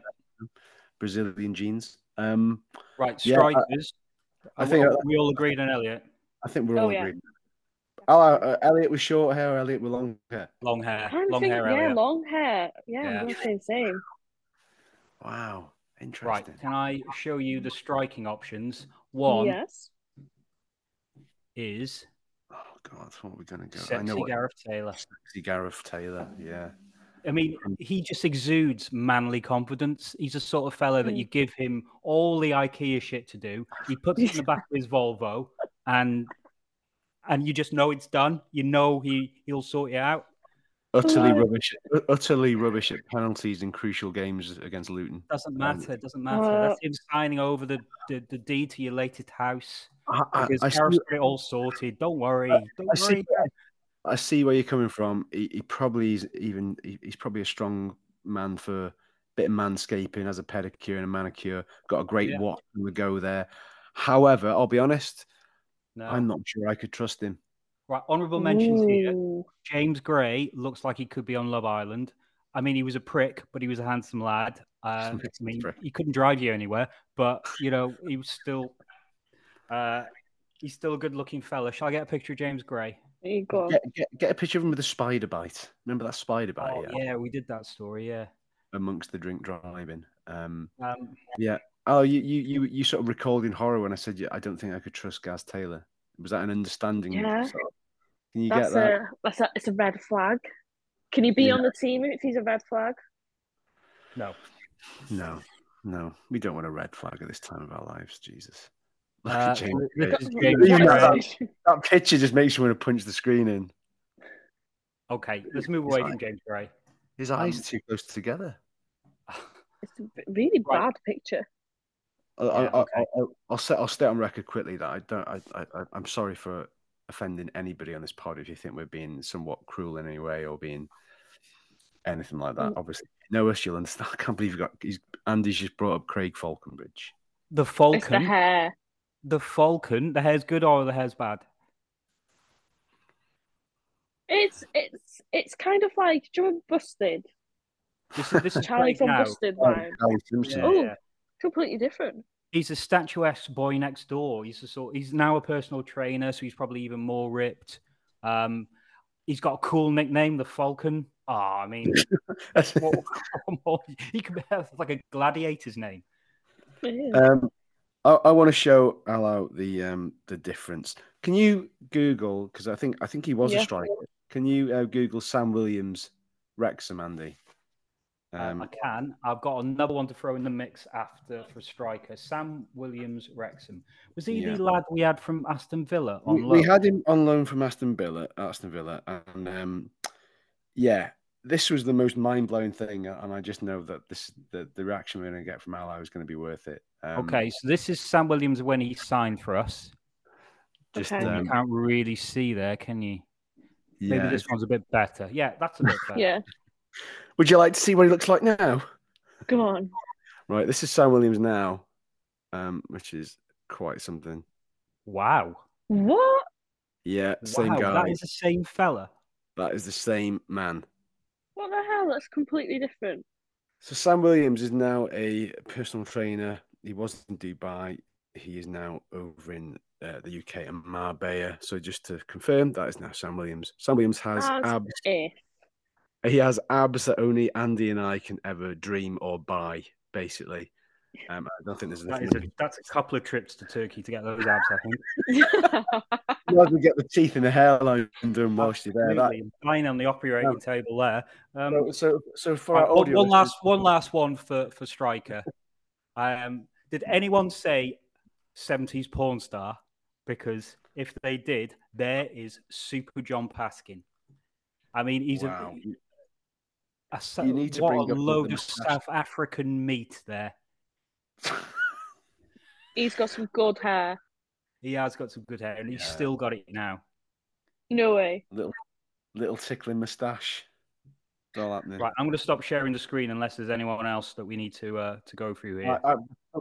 Brazilian genes. Um, Right, Yeah, I- strikers. I Are- think- are we all agreed on Elliot. I think we're Oh, all yeah. agreed. Oh, uh, Elliot with short hair, Elliot with long hair. Long hair, I'm trying to long think, hair. yeah, Elliot. long hair. Yeah, Yeah. I'm gonna say the same. Wow, interesting. Right, can I show you the striking options? One Yes. is Oh God, what are we gonna go? I sexy know what Gareth Taylor. sexy Gareth Taylor. Yeah, I mean, he just exudes manly confidence. He's a sort of fella that Mm. you give him all the IKEA shit to do. He puts it in the back of his Volvo, and and you just know it's done. You know he he'll sort it out. utterly rubbish. Utterly rubbish at penalties in crucial games against Luton. Doesn't Um, matter. Doesn't matter. uh, That's him signing over the, the, the deed to your latest house. I, I, Because I see, it all sorted. Don't worry. Don't I see, worry. I see where you're coming from. He, he probably is even. He, he's probably a strong man for a bit of manscaping, has a pedicure and a manicure. Got a great Yeah. watch on the go there. However, I'll be honest. No. I'm not sure I could trust him. Right. Honourable mentions here. James Gray looks like he could be on Love Island. I mean, he was a prick, but he was a handsome lad. Uh, I mean, Prick. he couldn't drive you anywhere, but you know, he was still. Uh, he's still a good-looking fella. Shall I get a picture of James Gray? There you go. Get, get, get a picture of him with a spider bite. Remember that spider bite? Oh, yeah, yeah, we did that story. Yeah. amongst the drink driving. Um, Um, yeah. Oh, you, you you you sort of recalled in horror when I said yeah, I don't think I could trust Gaz Taylor. Was that an understanding? Yeah. sort of- Can you That's get that? a that's a it's a red flag. Can he be Yeah. on the team if he's a red flag? no. No, no, we don't want a red flag at this time of our lives. Jesus. Look Uh, at James. this Gray. is James that, that picture just makes you want to punch the screen in. Okay, let's move away from James Gray. His Um, eyes are too close together. It's a really Right. bad picture. I, Yeah, I, I, okay. I'll, I'll, set, I'll stay on record quickly that I don't. I, I, I- I'm sorry for offending anybody on this pod if you think we're being somewhat cruel in any way or being anything like that. Mm. Obviously, you know us, you'll understand. I can't believe you got. He's, Andy's just brought up Craig Faulconbridge. The It's the Falcon. hair. The Falcon. The hair's good or the hair's bad? It's it's it's kind of like do you remember Busted? This is this is Charlie from now. Busted Oh, vibe. Yeah, Oh. yeah. Completely different. He's a statuesque boy next door. He's a sort. He's now a personal trainer, so he's probably even more ripped. Um, he's got a cool nickname, the Falcon. Oh, I mean, what, what- he could have like a gladiator's name. Um, I, I want to show Al out the um the difference. Can you Google because I think I think he was a striker. Can you uh, Google Sam Williams Wrexham Andy? Um, Um, I can. I've got another one to throw in the mix after for striker. Sam Williams Wrexham. Was he Yeah. the lad we had from Aston Villa on we, loan? we had him on loan from Aston Villa, Aston Villa, and um, yeah, this was the most mind blowing thing, and I just know that this the, the reaction we're going to get from Al is going to be worth it. Um, okay, so this is Sam Williams when he signed for us. just Okay. you um, can't really see there, can you? Maybe this one's a bit better. Yeah, that's a bit better. yeah. Would you like to see what he looks like now? Come on. Right, this is Sam Williams now, um, which is quite something. Wow. What? Yeah, same wow, guy. that is the same fella. that is the same man. What the hell? That's completely different. So Sam Williams is now a personal trainer. He was in Dubai. He is now over in uh, the UK and Marbella. So just to confirm, that is now Sam Williams. Sam Williams has As abs. if. He has abs that only Andy and I can ever dream or buy. Basically, um, I don't think there's That a, that's a couple of trips to Turkey to get those abs, I think. You might as well get the teeth in the hairline done whilst you're there. That, Absolutely. Lying on the operating table there. Um, so, so, so for right, our one, audio, one last one last one for, for striker. Um, did anyone say 70s porn star? Because if they did, there is Super John Paskin. I mean, he's Wow. a, a so- You need to what bring a up load of. South African meat there. He's got some good hair. He has got some good hair, and he's Yeah. still got it now. No way. little little tickling moustache. It's all happening. Right, I'm going to stop sharing the screen unless there's anyone else that we need to uh, to go through here. I, I,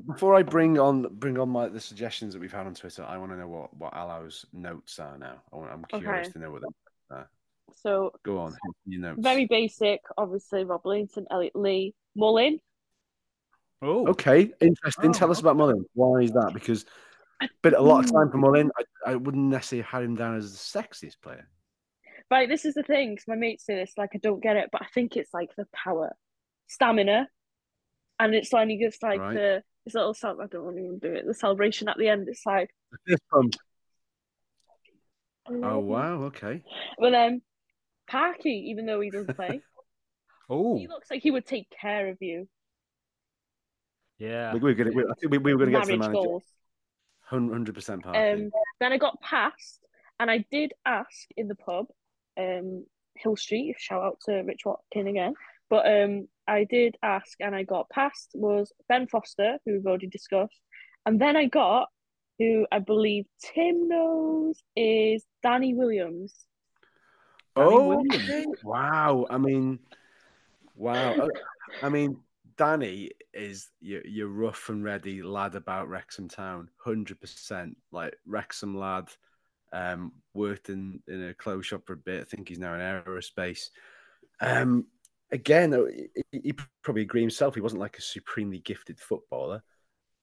before I bring on bring on my the suggestions that we've had on Twitter, I want to know what what Alaw's notes are now. I want, I'm curious Okay. to know what they are. So Go on, your notes. very basic, obviously Rob Lainton, Elliot Lee, Mullin. oh, Okay, interesting. Oh, Tell us about Mullin. Why is that? Because but a lot of time for Mullin, I, I wouldn't necessarily have him down as the sexiest player. Right, this is the thing. 'cause my mates say this, like I don't get it, but I think it's like the power, stamina, and it's like he gives like Right. the this little cel- I don't want to even do it. The celebration at the end. It's like Fist bump. I Oh wow, okay. Well then Parky, even though he doesn't play, oh, he looks like he would take care of you. yeah. We, we're gonna, we, I think we, we were going to get to the Marriage manager. goals. Hundred percent party. Um, then I got passed, and I did ask in the pub, um, Hill Street. Shout out to Rich Watkin again. But um, I did ask, and I got passed was Ben Foster, who we've already discussed, and then I got who I believe Tim knows is Danny Williams. Danny oh, Williams. wow. I mean, wow. Uh, I mean, Danny is your, your rough and ready lad about Wrexham Town, hundred percent. Like Wrexham lad, um, worked in in a clothes shop for a bit. I think he's now in aerospace. Um, again, he, he probably agree himself. He wasn't like a supremely gifted footballer,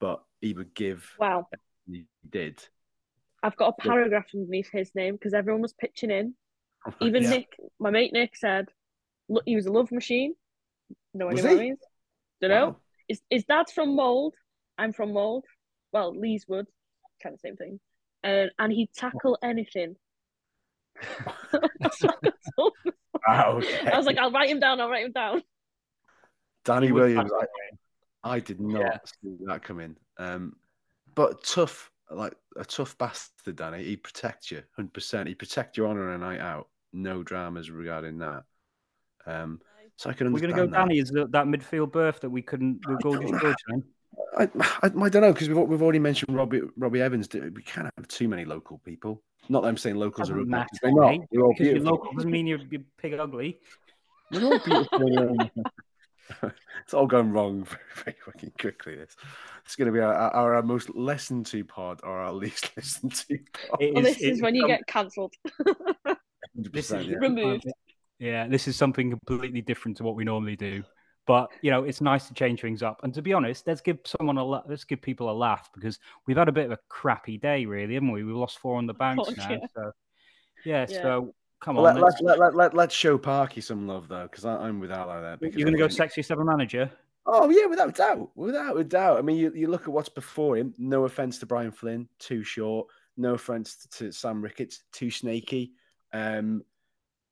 but he would give. Wow, He did. I've got a paragraph underneath his name because everyone was pitching in. Even Yeah. Nick, my mate Nick said, "Look, he was a love machine." No idea what he? means. Don't know. Wow. His, his dad's from Mold. I'm from Mold. Well, Leeswood, kind of same thing. Uh, and he'd tackle anything. That's what I. Wow, I was like, I'll write him down. I'll write him down. Danny Williams. I, I did not Yeah. see that coming. Um, but tough, like a tough bastard, Danny. He protects you, hundred percent. He protect your honour on a night out. No dramas regarding that. Um, so I can We're going to go that. Danny. Is that, that midfield berth that we couldn't with Gorgeous don't- George then? I, I, I don't know because we've we've already mentioned Robbie Robbie Evans. We can't have too many local people. Not that I'm saying locals are Doesn't ugly. They're not. mate, We're all Because you're beautiful. local doesn't mean you're, you're pig ugly. We're all beautiful. in their own- it's all gone wrong very, very fucking quickly. This it's going to be our, our, our most listened to pod or our least listened to pod. It Well, this is when you some- get cancelled. This is yeah. Removed. Yeah, this is something completely different to what we normally do. But you know, it's nice to change things up. And to be honest, let's give someone a la- let's give people a laugh because we've had a bit of a crappy day, really, haven't we? We've lost four on the bounce Oh, now. yeah. So yeah, Yeah. so come Well, on. let, let's- let, let, let, let, let's show Parky some love though, because I'm with Alaw there. because you're going to I go think- sexy seven manager. Oh yeah, without doubt, without a doubt. I mean, you, you look at what's before him. No offense to Brian Flynn, too short. No offense to Sam Ricketts, too snaky. Um,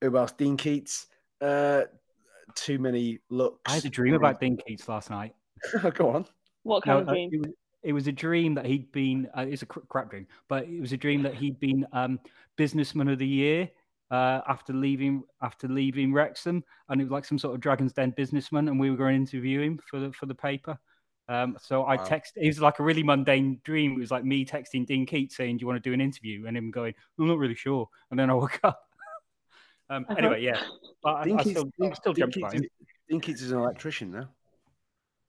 who else? Dean Keats. Uh, too many looks. I had a dream about Dean Keats last night. Go on. What kind No, of uh, dream? it, was, it was a dream that he'd been. Uh, it's a crap dream, but it was a dream that he'd been um, businessman of the year uh, after leaving after leaving Wrexham, and it was like some sort of Dragons Den businessman, and we were going to interview him for the for the paper. Um, so I Wow. text. It was like a really mundane dream. It was like me texting Dean Keats saying, "Do you want to do an interview?" and him going, "I'm not really sure." And then I woke up. Um, Uh-huh. Anyway, yeah, but I, Dean I Keats, still, I still Dean jumped Keats by is, him. Dean Keats is an electrician now.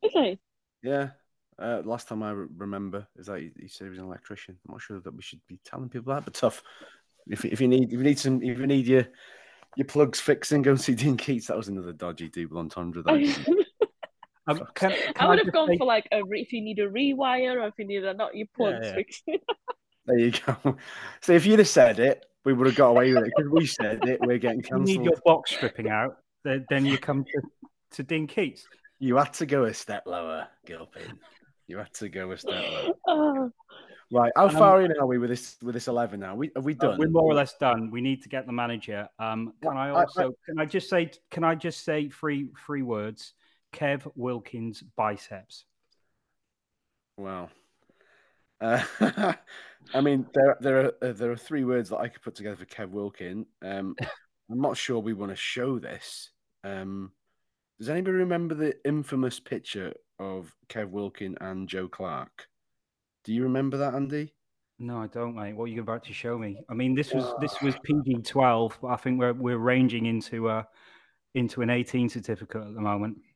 Okay. Yeah. Uh, last time I re- remember is that he, he said he was an electrician. I'm not sure that we should be telling people that, but tough. If, if you need if you need some if you need your your plugs fixing, go and see Dean Keats. That was another dodgy double entendre. That I Um, can, can I would have gone say- for like a re- if you need a rewire or if you need a not your plugs yeah. fixing. there you go. So if you'd have said it, we would have got away with it because we said it. We're getting cancelled. you need your box stripping out, then, then you come to, to Dean Keats. You had to go a step lower, Gilpin. You had to go a step lower. oh, Right. How Um, far in are we with this with this eleven now? We have we Uh, done? we're more or less done. We need to get the manager. Um, can I I- I- also can I just say can I just say three three words? Kev Wilkins biceps. Wow. Uh, I mean, there there are uh, there are three words that I could put together for Kev Wilkin. Um, I'm not sure we want to show this. Um, does anybody remember the infamous picture of Kev Wilkin and Joe Clark? Do you remember that, Andy? No, I don't, mate. What are you about to show me? I mean, this was this was PG twelve, but I think we're we're ranging into uh into an 18 certificate at the moment.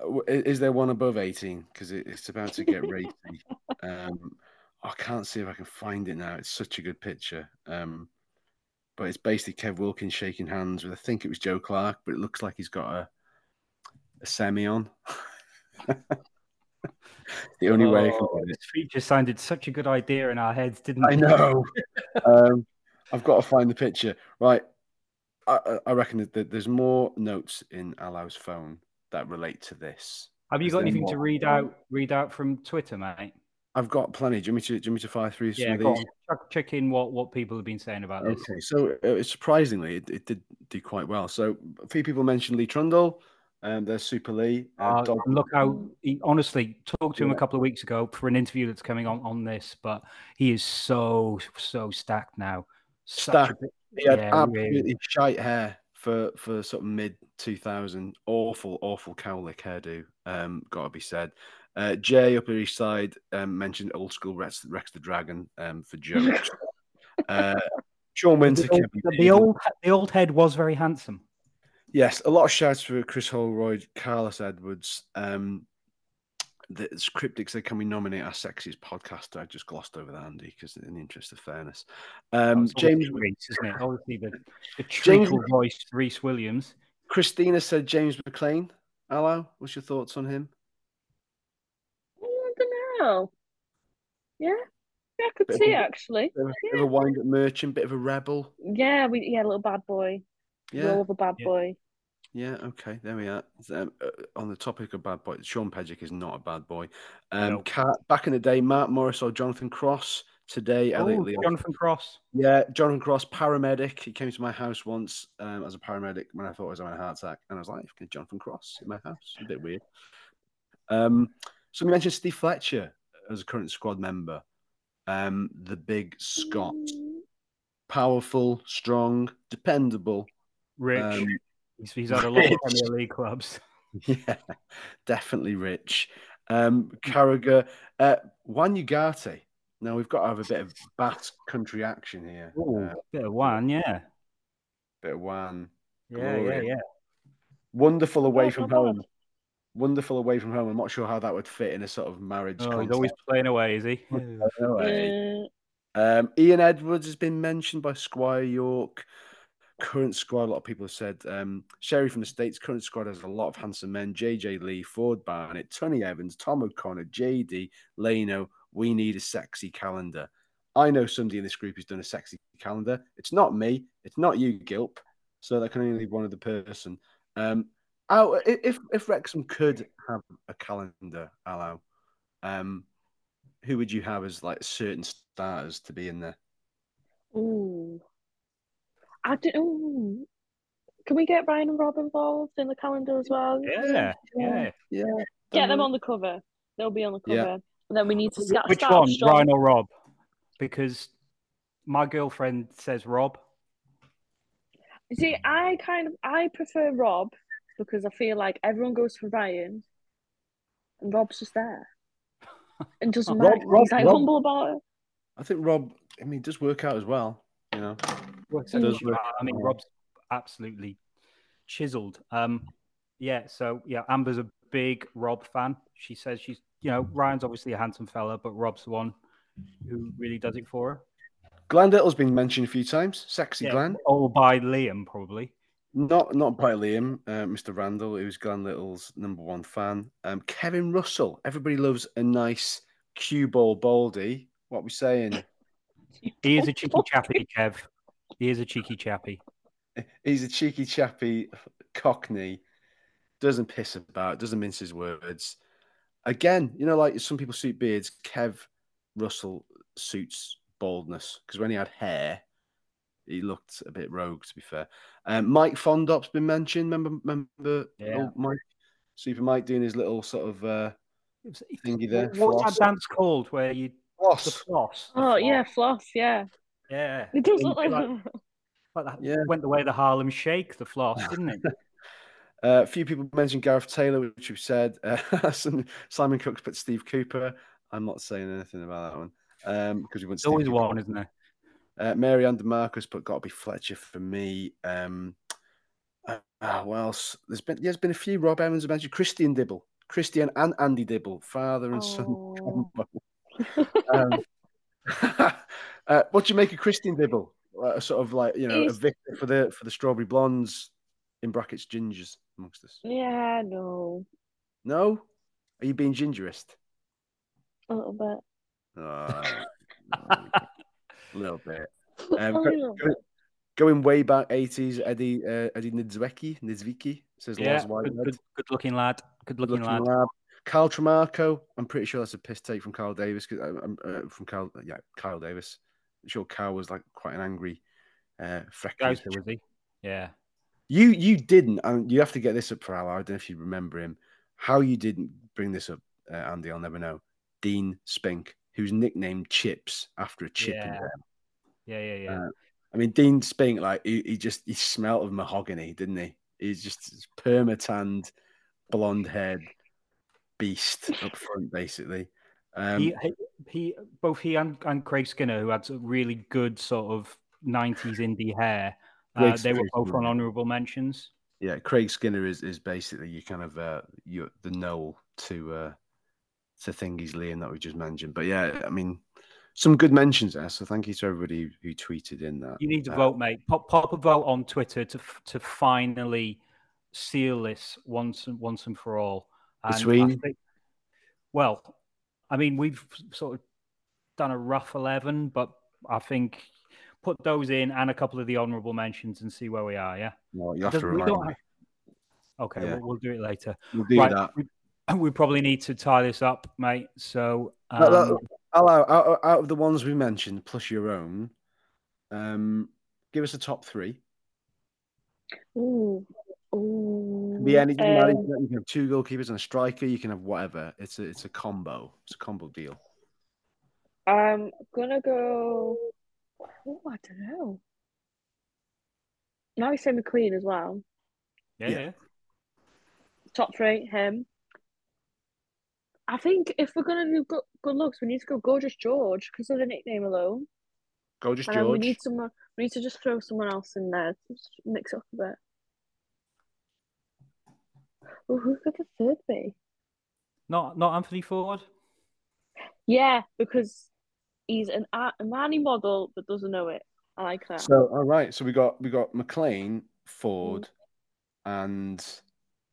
Uh, is there one above 18? Because it's about to get racy. um, I can't see if I can find it now. It's such a good picture. Um, but it's basically Kev Wilkins shaking hands with, I think it was Joe Clark, but it looks like he's got a, a semi on. the only oh, way I can oh, This feature sounded such a good idea in our heads, didn't it? I know. um, I've got to find the picture. Right. I, I reckon that there's more notes in Alaw's phone that relate to this. Have you got anything more? to read out read out from Twitter, mate? I've got plenty. Do you want me to, do you want me to fire through yeah, some of these? Check, check, in what, what people have been saying about this. Okay, so uh, surprisingly, it, it, did do quite well. So a few people mentioned Lee Trundle, and um, there's Super Lee. Uh, uh, look how he honestly talked to him yeah. a couple of weeks ago for an interview that's coming on on this, but he is so so stacked now. Stacked. he had yeah, absolutely really. shite hair for for sort of mid 2000. Awful, awful cowlick hairdo. Um, got to be said. Uh, Jay up East Side um, mentioned old school Rex, Rex the Dragon um, for jokes. uh, Sean Winter, the old, the old, the old head was very handsome. Yes, a lot of shouts for Chris Holroyd, Carlos Edwards. Um, the cryptic said, "Can we nominate our sexiest podcaster?" I just glossed over that, Andy, because in the interest of fairness. Um, James Reese, isn't it? Obviously, the, the James voice, Rhys Williams. Christina said James McClean. Hello, what's your thoughts on him? Oh, yeah, yeah, I could bit see a, actually. Bit of, yeah. bit of a wind-up merchant, bit of a rebel. Yeah, we yeah, a little bad boy. Yeah, Role of a bad yeah. boy. Yeah, okay, there we are. Um, uh, on the topic of bad boy, Sean Pedgick is not a bad boy. Um, no. Cat, back in the day, Mark Morris or Jonathan Cross. Today, oh, Elliot Leo. Jonathan Cross. Yeah, Jonathan Cross, paramedic. He came to my house once um, as a paramedic when I thought I was having a heart attack, and I was like, "Jonathan Cross in my house." A bit weird. Um, so we mentioned Steve Fletcher as a current squad member. Um, the big Scot, powerful, strong, dependable, rich. Um, he's, he's had a lot of Premier League clubs. Yeah, definitely rich. Um, Carragher, uh, Juan Ugarte. Now we've got to have a bit of Basque country action here. Ooh, uh, bit of Juan, yeah. Bit of Juan. Yeah, Glory. yeah, yeah. Wonderful away oh, from home wonderful away from home. I'm not sure how that would fit in a sort of marriage. Oh, he's always playing away, is he? away. Um, Ian Edwards has been mentioned by Squire York. Current squad, a lot of people have said. Um, Sherry from the States, current squad has a lot of handsome men. JJ Lee, Forde Barnett, Tony Evans, Tom O'Connor, JD, Leno. We need a sexy calendar. I know somebody in this group who's done a sexy calendar. It's not me. It's not you, Gilp. So that can only be one other person. Um, Oh, if if Wrexham could have a calendar, Alaw, um, who would you have as like certain stars to be in there? Ooh, I don't. Ooh. Can we get Ryan and Rob involved in the calendar as well? Yeah, yeah, yeah. Get them on the cover. They'll be on the cover. Yeah. And then we need to start. Which one, strong. Ryan or Rob? Because my girlfriend says Rob. See, I kind of I prefer Rob because I feel like everyone goes for Ryan and Rob's just there. And doesn't Rob, matter. Rob, He's like Rob, humble about it. I think Rob, I mean, does work out as well, you know. does work I mean, Rob's absolutely chiseled. Um, yeah, so yeah, Amber's a big Rob fan. She says she's, you know, Ryan's obviously a handsome fella, but Rob's the one who really does it for her. Glenn Little's been mentioned a few times. Sexy yeah, Glenn. All by Liam, probably. Not not by Liam, uh, Mr. Randall, who's Glenn Little's number one fan. Um, Kevin Russell. Everybody loves a nice cue ball baldy. What are we saying? He is a cheeky chappy, Kev. He is a cheeky chappy. He's a cheeky chappy cockney. Doesn't piss about, doesn't mince his words. Again, you know, like some people suit beards, Kev Russell suits baldness because when he had hair, he looked a bit rogue, to be fair. Um, Mike Fondop's been mentioned. Remember, remember yeah. Mike, Super Mike doing his little sort of uh, thingy there. What's floss. that dance called where you floss? The floss. The oh floss. yeah, floss. Yeah. Yeah. It does look like, like, like that. Yeah. Went the way of the Harlem Shake, the floss, didn't it? Uh, a few people mentioned Gareth Taylor, which we've said. Uh, Simon Cook's put Steve Cooper. I'm not saying anything about that one um, because we want. There's always one, isn't there? Uh, Mary Under Marcus, but got to be Fletcher for me. Um, Ah, well, s- there's been there's been a few Rob Evans mentioned Christian Dibble, Christian and Andy Dibble, father and son Oh. combo. Um, uh, what do you make of Christian Dibble? Uh, sort of like you know a He's- victor for the for the Strawberry Blondes in brackets gingers amongst us. Yeah, no, No, are you being gingerist? a little bit. Ah, a little bit. Um, a go- little. Going way back, 80s, Eddie uh, Eddie Niedzwiecki, Niedzwiecki says Yeah, Lars good, good, good looking lad. Good looking, Looking lad. lad. Carl Tremarco, I'm pretty sure that's a piss take from Carl Davis. 'cause I- I'm, uh, from Carl, yeah, Kyle Davis. I'm sure Carl was like quite an angry, uh, freckly. Was he? Yeah. You you didn't. and you have to get this up for Al. I don't know if you remember him. How you didn't bring this up, uh, Andy, I'll never know. Dean Spink, who's nicknamed Chips after a chip Yeah. Yeah, yeah, yeah. Uh, I mean, Dean Spink, like he, he just he smelled of mahogany, didn't he? He's just permatanned, blonde haired beast up front, basically. Um, he, he, he, both he and, and Craig Skinner, who had some really good sort of '90s indie hair, uh, they were both on honourable mentions. yeah, Craig Skinner is is basically you kind of uh you the Noel to uh to Thingy's Liam that we just mentioned. But yeah, I mean some good mentions there. So thank you to everybody who tweeted in that. You need to Uh, vote, mate. Pop, pop a vote on Twitter to to finally seal this once and once and for all. And I think- well, I mean, we've sort of done a rough eleven, but I think put those in and a couple of the honourable mentions and see where we are. Yeah. Well, you have to remind don't me. Okay, Yeah. we'll, we'll do it later. We'll do right, that. We, we probably need to tie this up, mate. So, No, no, um, out, out of the ones we mentioned, plus your own, um, give us a top three. Ooh, ooh. Be anything. man. Um, you can have two goalkeepers and a striker. You can have whatever. It's a it's a combo. It's a combo deal. I'm gonna go. Oh, I don't know. Now we say McClean as well. yeah, yeah. yeah. Top three, him. I think if we're gonna do good, good looks, we need to go Gorgeous George because of the nickname alone. Gorgeous And then we need someone. We need to just throw someone else in there, just mix it up a bit. Oh, who could the third be? Not not Anthony Forde. Yeah, because he's an a a Marnie model that doesn't know it. I like that. So all right. So we got we got McClean, Forde, mm. and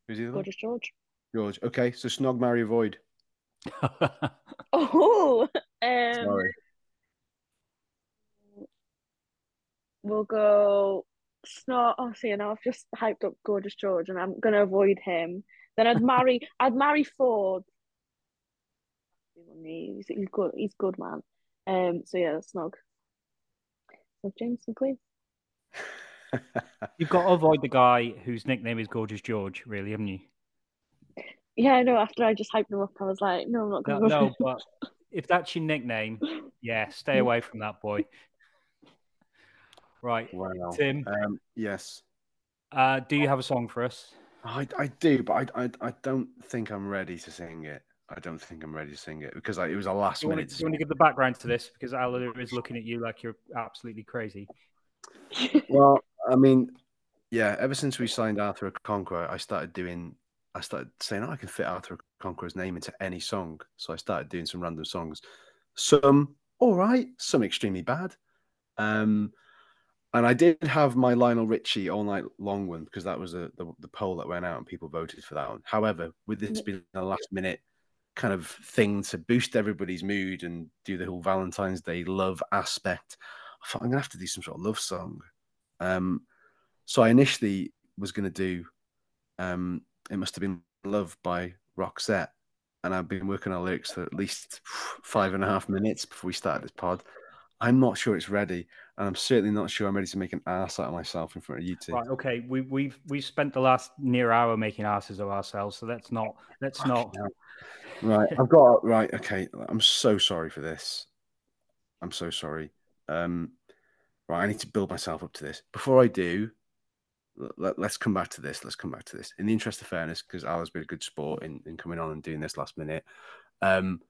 who's the other one? Gorgeous George. George. Okay. So Snog, marry, avoid. Oh, um, Sorry. we'll go Snort. Oh, see, now I've just hyped up Gorgeous George, and I'm gonna avoid him. Then I'd marry. I'd marry Forde. He's, he's good. He's good, man. Um. So yeah, Snog. So James McClean. You've got to avoid the guy whose nickname is Gorgeous George, really, haven't you? Yeah, I know. After I just hyped him up, I was like, no, I'm not gonna. no, but if that's your nickname, yeah, stay away from that boy. Right, wow. Tim, Um, yes. uh, do you have a song for us? I, I do, but I, I I don't think I'm ready to sing it. I don't think I'm ready to sing it because I, it was a last Do you, want minute. to, do you want to give the background to this? Because Alan is looking at you like you're absolutely crazy. Well, I mean, yeah. Ever since we signed Arthur Okonkwo, I started doing. I started saying, "Oh, I can fit Arthur Okonkwo's name into any song." So I started doing some random songs. Some all right, some extremely bad. Um, and I did have my Lionel Richie all night long one because that was a, the the poll that went out and people voted for that one. However, with this being a last minute kind of thing to boost everybody's mood and do the whole Valentine's Day love aspect, I thought I'm gonna have to do some sort of love song. Um, so I initially was gonna do um, "It Must Have Been Love" by Roxette, and I've been working on lyrics for at least five and a half minutes before we started this pod. I'm not sure it's ready, and I'm certainly not sure I'm ready to make an ass out of myself in front of you two. Right, okay. We, we've we've spent the last near hour making asses of ourselves, so let's not let's not. Right, I've got right. Okay, I'm so sorry for this. I'm so sorry. Um, right, I need to build myself up to this. Before I do, let, us come back to this. Let's come back to this. In the interest of fairness, because Al has been a good sport in, in coming on and doing this last minute. Um,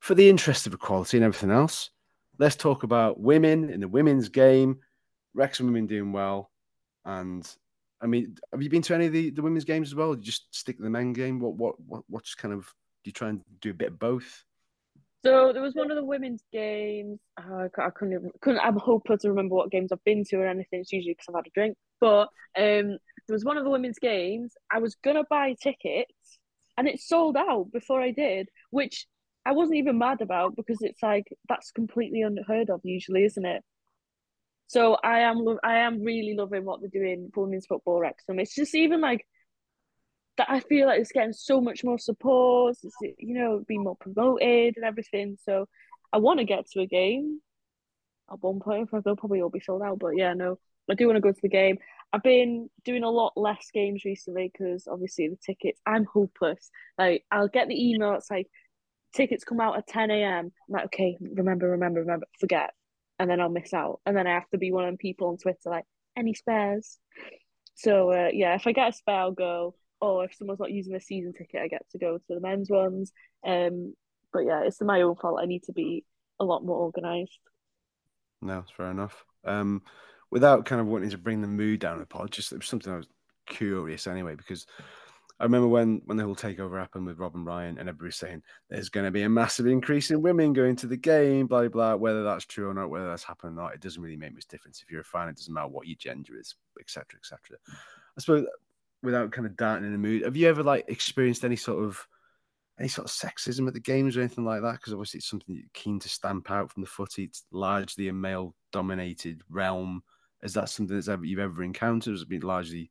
for the interest of equality and everything else, let's talk about women in the women's game. Wrexham women doing well, and I mean, have you been to any of the, the women's games as well? You just stick to the men game? What what what what's kind of do you try and do a bit of both? So there was one of the women's games. Oh, I, couldn't couldn't. I'm hopeless to remember what games I've been to or anything. It's usually because I've had a drink. But um, there was one of the women's games. I was gonna buy tickets, and it sold out before I did, which I wasn't even mad about because it's like that's completely unheard of usually, isn't it? So I am I am really loving what they're doing for women's football Wrexham. It's just even like that I feel like it's getting so much more support, it's, you know, being more promoted and everything. So I want to get to a game at one point. They'll probably all be sold out, but yeah, no, I do want to go to the game. I've been doing a lot less games recently because obviously the tickets. I'm hopeless. Like I'll get the email. It's like tickets come out at 10 a.m. I'm like, okay, remember, remember, remember, forget, and then I'll miss out, and then I have to be one of the people on Twitter like, any spares? So uh, yeah, if I get a spare, I'll go. Or if someone's not using a season ticket, I get to go to the men's ones. Um, but yeah, it's my own fault. I need to be a lot more organised. No, it's fair enough. Um, without kind of wanting to bring the mood down a pod, just it was something I was curious anyway because I remember when when the whole takeover happened with Rob and Ryan and everybody saying there's going to be a massive increase in women going to the game, blah blah. Whether that's true or not, whether that's happened or not, it doesn't really make much difference. If you're a fan, it doesn't matter what your gender is, etc. etc. I suppose without kind of darting in the mood, have you ever like experienced any sort of any sort of sexism at the games or anything like that? Because obviously it's something you're keen to stamp out from the footy. It's largely a male dominated realm. Is that something that's ever you've ever encountered? Has it been largely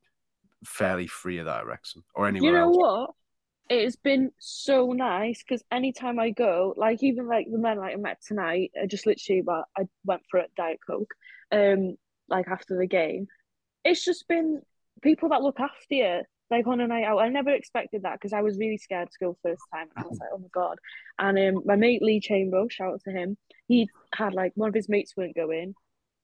fairly free of that at Wrexham or anywhere You know else? what? It has been so nice because anytime I go, like even like the men like I met tonight, I just literally but I went for a diet coke, um, like after the game. It's just been people that look after you, like on a night out. I never expected that because I was really scared to go first time, and I was like, oh my god. And um, my mate Lee Chamber, shout out to him. He had like one of his mates weren't going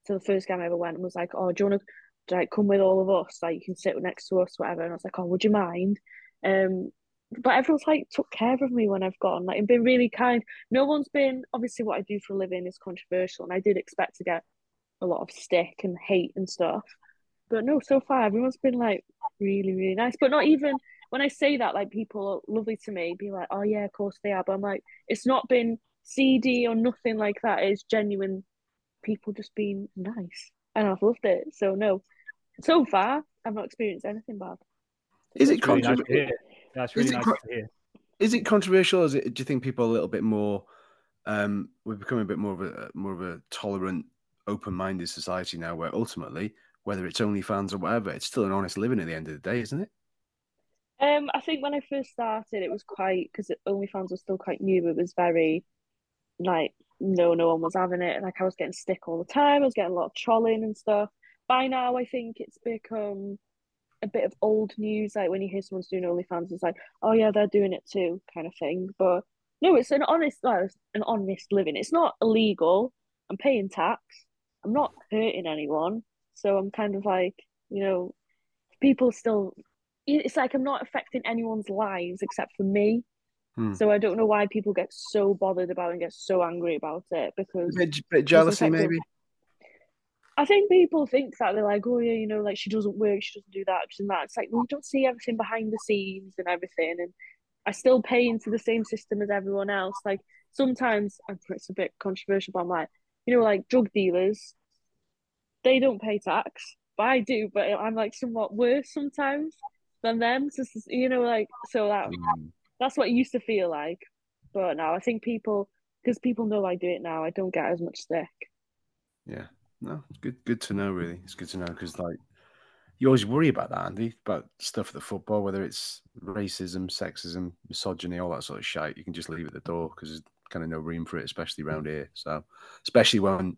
to the first game I ever went, and was like, oh, do you want to like come with all of us? Like you can sit next to us whatever. And I was like oh would you mind? Um but everyone's like took care of me when I've gone like and been really kind. No one's been obviously what I do for a living is controversial and I did expect to get a lot of stick and hate and stuff. But no so far everyone's been like really really nice. But not even when I say that like people are lovely to me be like oh yeah of course they are. But I'm like it's not been seedy or nothing like that. It's genuine people just being nice and I've loved it so no so far, I've not experienced anything bad. Is it Really controversial? hear. That's really Is it nice co- to hear. Is it controversial? Is it? Do you think people are a little bit more? Um, we're becoming a bit more of a more of a tolerant, open-minded society now, where ultimately, whether it's OnlyFans or whatever, it's still an honest living at the end of the day, isn't it? Um, I think when I first started, it was quite because OnlyFans was still quite new. It was very like no, no one was having it. Like I was getting stick all the time. I was getting a lot of trolling and stuff. By now, I think it's become a bit of old news. Like when you hear someone's doing OnlyFans, it's like, oh yeah, they're doing it too, kind of thing. But no, it's an honest, like, an honest living. It's not illegal. I'm paying tax. I'm not hurting anyone. So I'm kind of like, you know, people still. It's like I'm not affecting anyone's lives except for me. Hmm. So I don't know why people get so bothered about and get so angry about it because A bit, bit jealousy, maybe. I think people think that they're like, oh yeah, you know, like she doesn't work, she doesn't do that, and that. It's like we don't see everything behind the scenes and everything, and I still pay into the same system as everyone else. Like sometimes, it's a bit controversial, but I'm like, you know, like drug dealers, they don't pay tax, but I do. But I'm like somewhat worse sometimes than them. So you know, like so that Mm. That's what it used to feel like. But now I think people, because people know I do it now, I don't get as much stick. Yeah, no, it's good. Good to know. Really, it's good to know because like you always worry about that, Andy, about stuff at the football, whether it's racism, sexism, misogyny, all that sort of shit. You can just leave at the door because there's kind of no room for it, especially around here. So, especially when,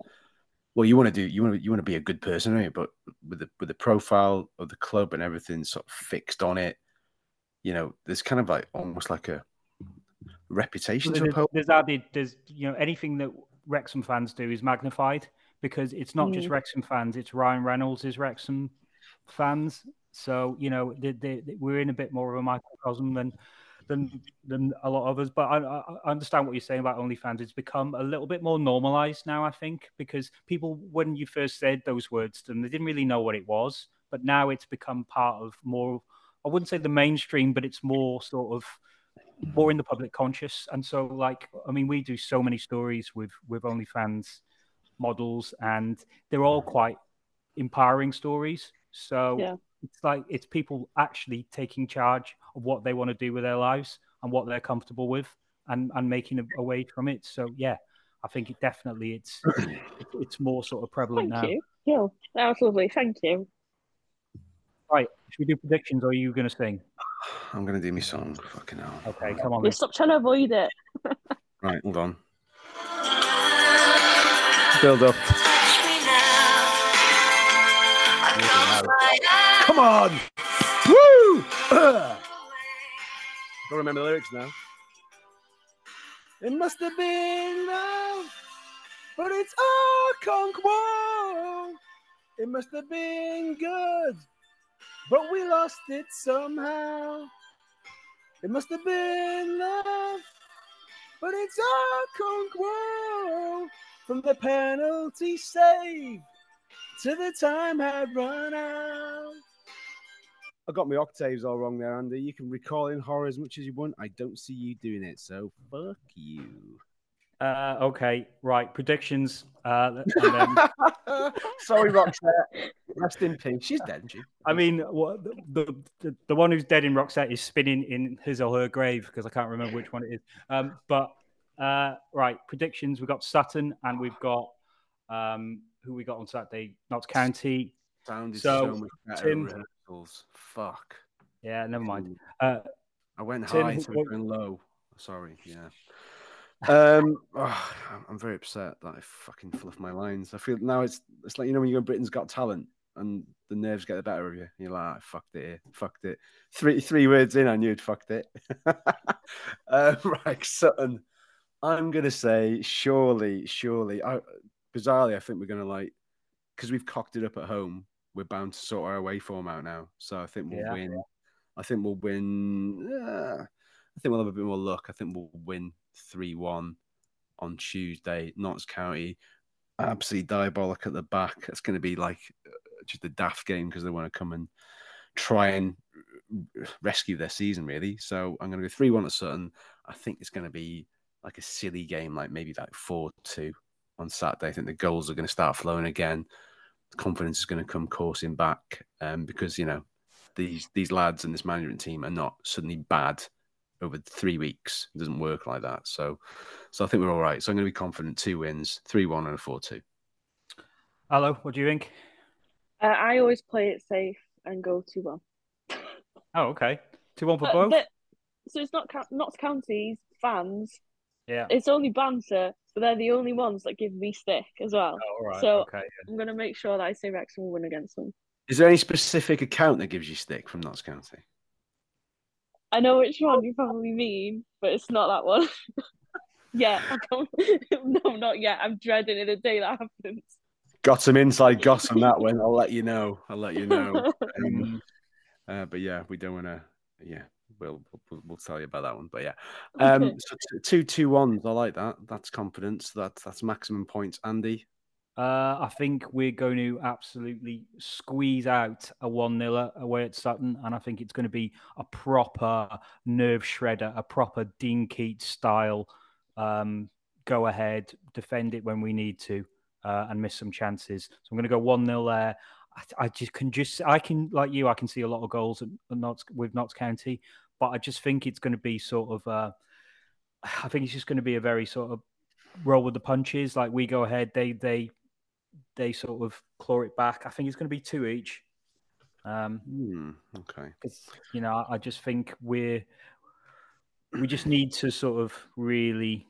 well, you want to do, you want to, you want to be a good person, right? But with the with the profile of the club and everything sort of fixed on it, you know, there's kind of like almost like a reputation to There's, uphold. there's added, there's you know anything that Wrexham fans do is magnified because it's not just Mm. Wrexham fans; it's Ryan Reynolds is Wrexham fans. So you know they, they, they- we're in a bit more of a microcosm than than than a lot of us. But I, I I understand what you're saying about OnlyFans. It's become a little bit more normalized now, I think, because people when you first said those words to them, they didn't really know what it was. but now it's become part of more. I wouldn't say the mainstream, but it's more sort of more in the public conscious. And so, like, I mean, we do so many stories with with OnlyFans models, and they're all quite empowering stories. So Yeah. it's like it's people actually taking charge of what they want to do with their lives and what they're comfortable with, and and making a, a way from it. So yeah, I think it definitely it's it's more sort of prevalent Thank now. you. Yeah, that was lovely. Thank you. Right, should we do predictions, or are you going to sing? I'm gonna do my song. Fucking hell. Okay, come on. You stop trying to avoid it. Right, hold on. Build up. Come on! Woo! Don't remember the lyrics now. It must have been love, but it's all conk woe. It must have been good, but we lost it somehow. It must have been love, but it's our woe. From the penalty save to the time had run out. I got my octaves all wrong there, Andy. You can recall in horror as much as you want. I don't see you doing it, so fuck you. Uh, okay, right. Predictions. Uh, then, Sorry, Roxette. Rest in peace. She's dead, she? I mean, what the, the the one who's dead in Roxette is spinning in his or her grave because I can't remember which one it is. Um, but uh, right, predictions. We've got Sutton and we've got um, who we got on Saturday. Notts County. Sounded So, so, much better Tim- rehearsals. Fuck. Yeah, never mind. Uh, I went Tim, high instead what- of going low. Sorry, yeah. Um, oh, I'm- very upset that I fucking fluffed my lines. I feel now it's it's like you know when you go Britain's Got Talent and the nerves get the better of you. You're like, I fucked it, here, fucked it. Three three words in, I knew it fucked it. uh, right, Sutton. I'm gonna say surely, surely. I bizarrely, I think we're gonna like because we've cocked it up at home. We're bound to sort our away form out now, so I think we'll Yeah. win. I think we'll win. uh, I think we'll have a bit more luck. I think we'll win 3 1 on Tuesday. Notts County, absolutely diabolic at the back. It's going to be like uh, just a daft game because they want to come and try and rescue their season, really. So I'm going to go 3 1 at Sutton. I think it's going to be like a silly game, like maybe like 4 2 on Saturday. I think the goals are going to start flowing again. Confidence is going to come coursing back um, because, you know, these these lads and this management team are not suddenly bad over three weeks. It doesn't work like that. So, so I think we're all right. So I'm going to be confident. Two wins, three one and a four two. Alaw, what do you think? Uh, I always play it safe and go 2 1. Oh, okay. Two one for But both. the- so it's not Cou- Notts County's fans. yeah. It's only banter, but they're the only ones that give me stick as well. Oh, all right. so- okay. I'm gonna make sure that I say Wrexham will win against them. Is there any specific account that gives you stick from Notts County? I know which one you probably mean, but it's not that one. yeah, no, not yet. I'm dreading it the day that happens. Got some inside goss on that one. I'll let you know. I'll let you know. Um, uh, but yeah, we don't want to. Yeah, we'll, we'll we'll tell you about that one. But yeah, um, so t- two two ones. I like that. That's confidence. That's that's maximum points. Andy, Uh, I think we're going to absolutely squeeze out a 1 0 away at Sutton. And I think it's going to be a proper nerve shredder, a proper Dean Keats style um, go ahead, defend it when we need to, uh, and miss some chances. So I'm going to go 1 0 there. I, just can just, I can, like you, I can see a lot of goals at, at Notts, with Notts County, but I just think it's going to be sort of, uh, I think it's just going to be a very sort of roll with the punches. Like we go ahead, they, they, they sort of claw it back. I think it's going to be two each. Um, hmm, okay. you know, I just think we're we just need to sort of really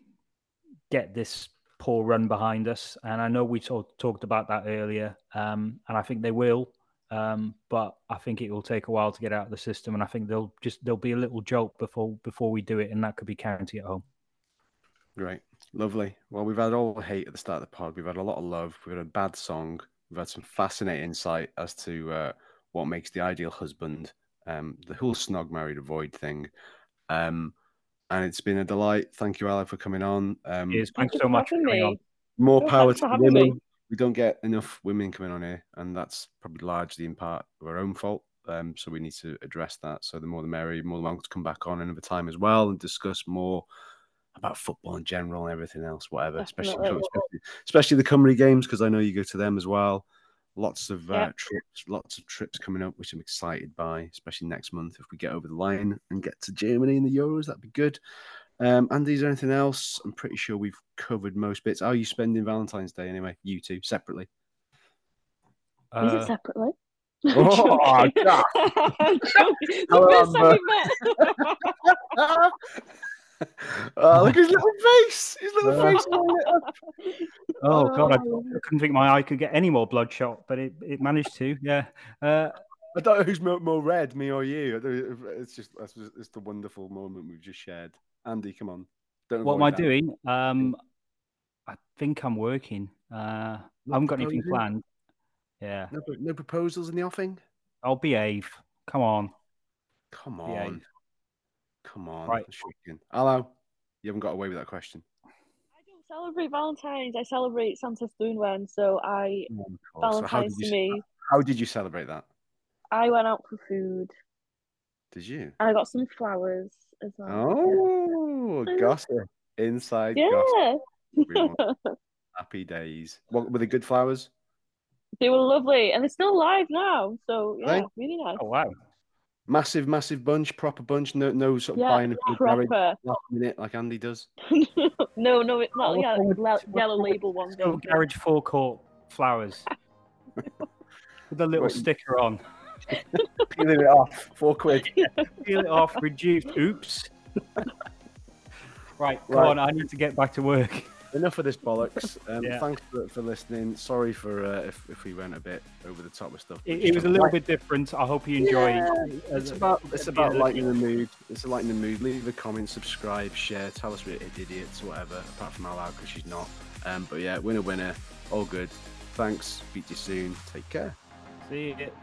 get this poor run behind us. And I know we talk, talked about that earlier, um, and I think they will. Um, but I think it will take a while to get out of the system, and I think they'll just there'll be a little jolt before before we do it, and that could be county at home. Great. Lovely. Well, we've had all the hate at the start of the pod. We've had a lot of love. We've had a bad song. We've had some fascinating insight as to uh, what makes the ideal husband, um, the whole snog married avoid thing. Um, and it's been a delight. Thank you, Alaw, for coming on. Um, Cheers. Thanks you so much for coming me. on. more Oh, power to for the having me. women. we don't get enough women coming on here, and that's probably largely in part of our own fault. Um, so we need to address that. So the more the merrier, more than welcome to come back on another time as well and discuss more about football in general and everything else, whatever. Especially, especially especially the Cymru games because I know you go to them as well. Lots of uh, trips, lots of trips coming up, which I'm excited by. Especially next month if we get over the line and get to Germany in the Euros, that'd be good. Um, Andy, is there anything else? I'm pretty sure we've covered most bits. How are you spending Valentine's Day anyway? You two separately. Is Uh, it separately? Oh, I'm joking. God. I'm joking. Hello, The first time Amber. we met. oh, look at his little face. His little face. oh god, I, couldn't think my eye could get any more bloodshot, but it, it managed to. Yeah. Uh, I don't know who's more, more red, me or you. It's just that's just- it's the wonderful moment we've just shared. Andy, come on. Don't what am I that. doing? Um, I think I'm working. Uh, I haven't got anything planned. Yeah, No, no proposals in the offing. I'll behave. Come on. Come on, come on. Right. Shaking. Hello. You haven't got away with that question. I don't celebrate Valentine's. I celebrate Santa's Santa Dwynwen. So I oh, Of course. So how Valentine's did to you? me. How did you celebrate that? I went out for food Did you? and I got some flowers as well. Oh, gossip. Inside yeah. gossip. Happy days. What were the good flowers? They were lovely and they're still alive now. So yeah, Right. really nice. Oh wow. Massive, massive bunch, proper bunch. No, no sort of Yeah, buying a big garage last minute like Andy does. no, no, it's not. What's Yeah, wrong le- yellow label one. Still thank you. garage forecourt flowers with a little Wait. sticker on. Peeling it off. Four quid. Peel it off, reduced. Oops. right, go Right. on. I need to get back to work. Enough of this bollocks. Um, Yeah. Thanks for, for listening. Sorry for uh, if, if we went a bit over the top with stuff. It, it was a little bit different. I hope you enjoy. Yeah. It's about it's about lightening the mood. It's a lightening the mood. Leave a comment, subscribe, share, tell us we're idiots, whatever. Apart from Al because she's not. Um, but yeah, winner, winner, all good. Thanks. Speak to you soon. Take care. See it.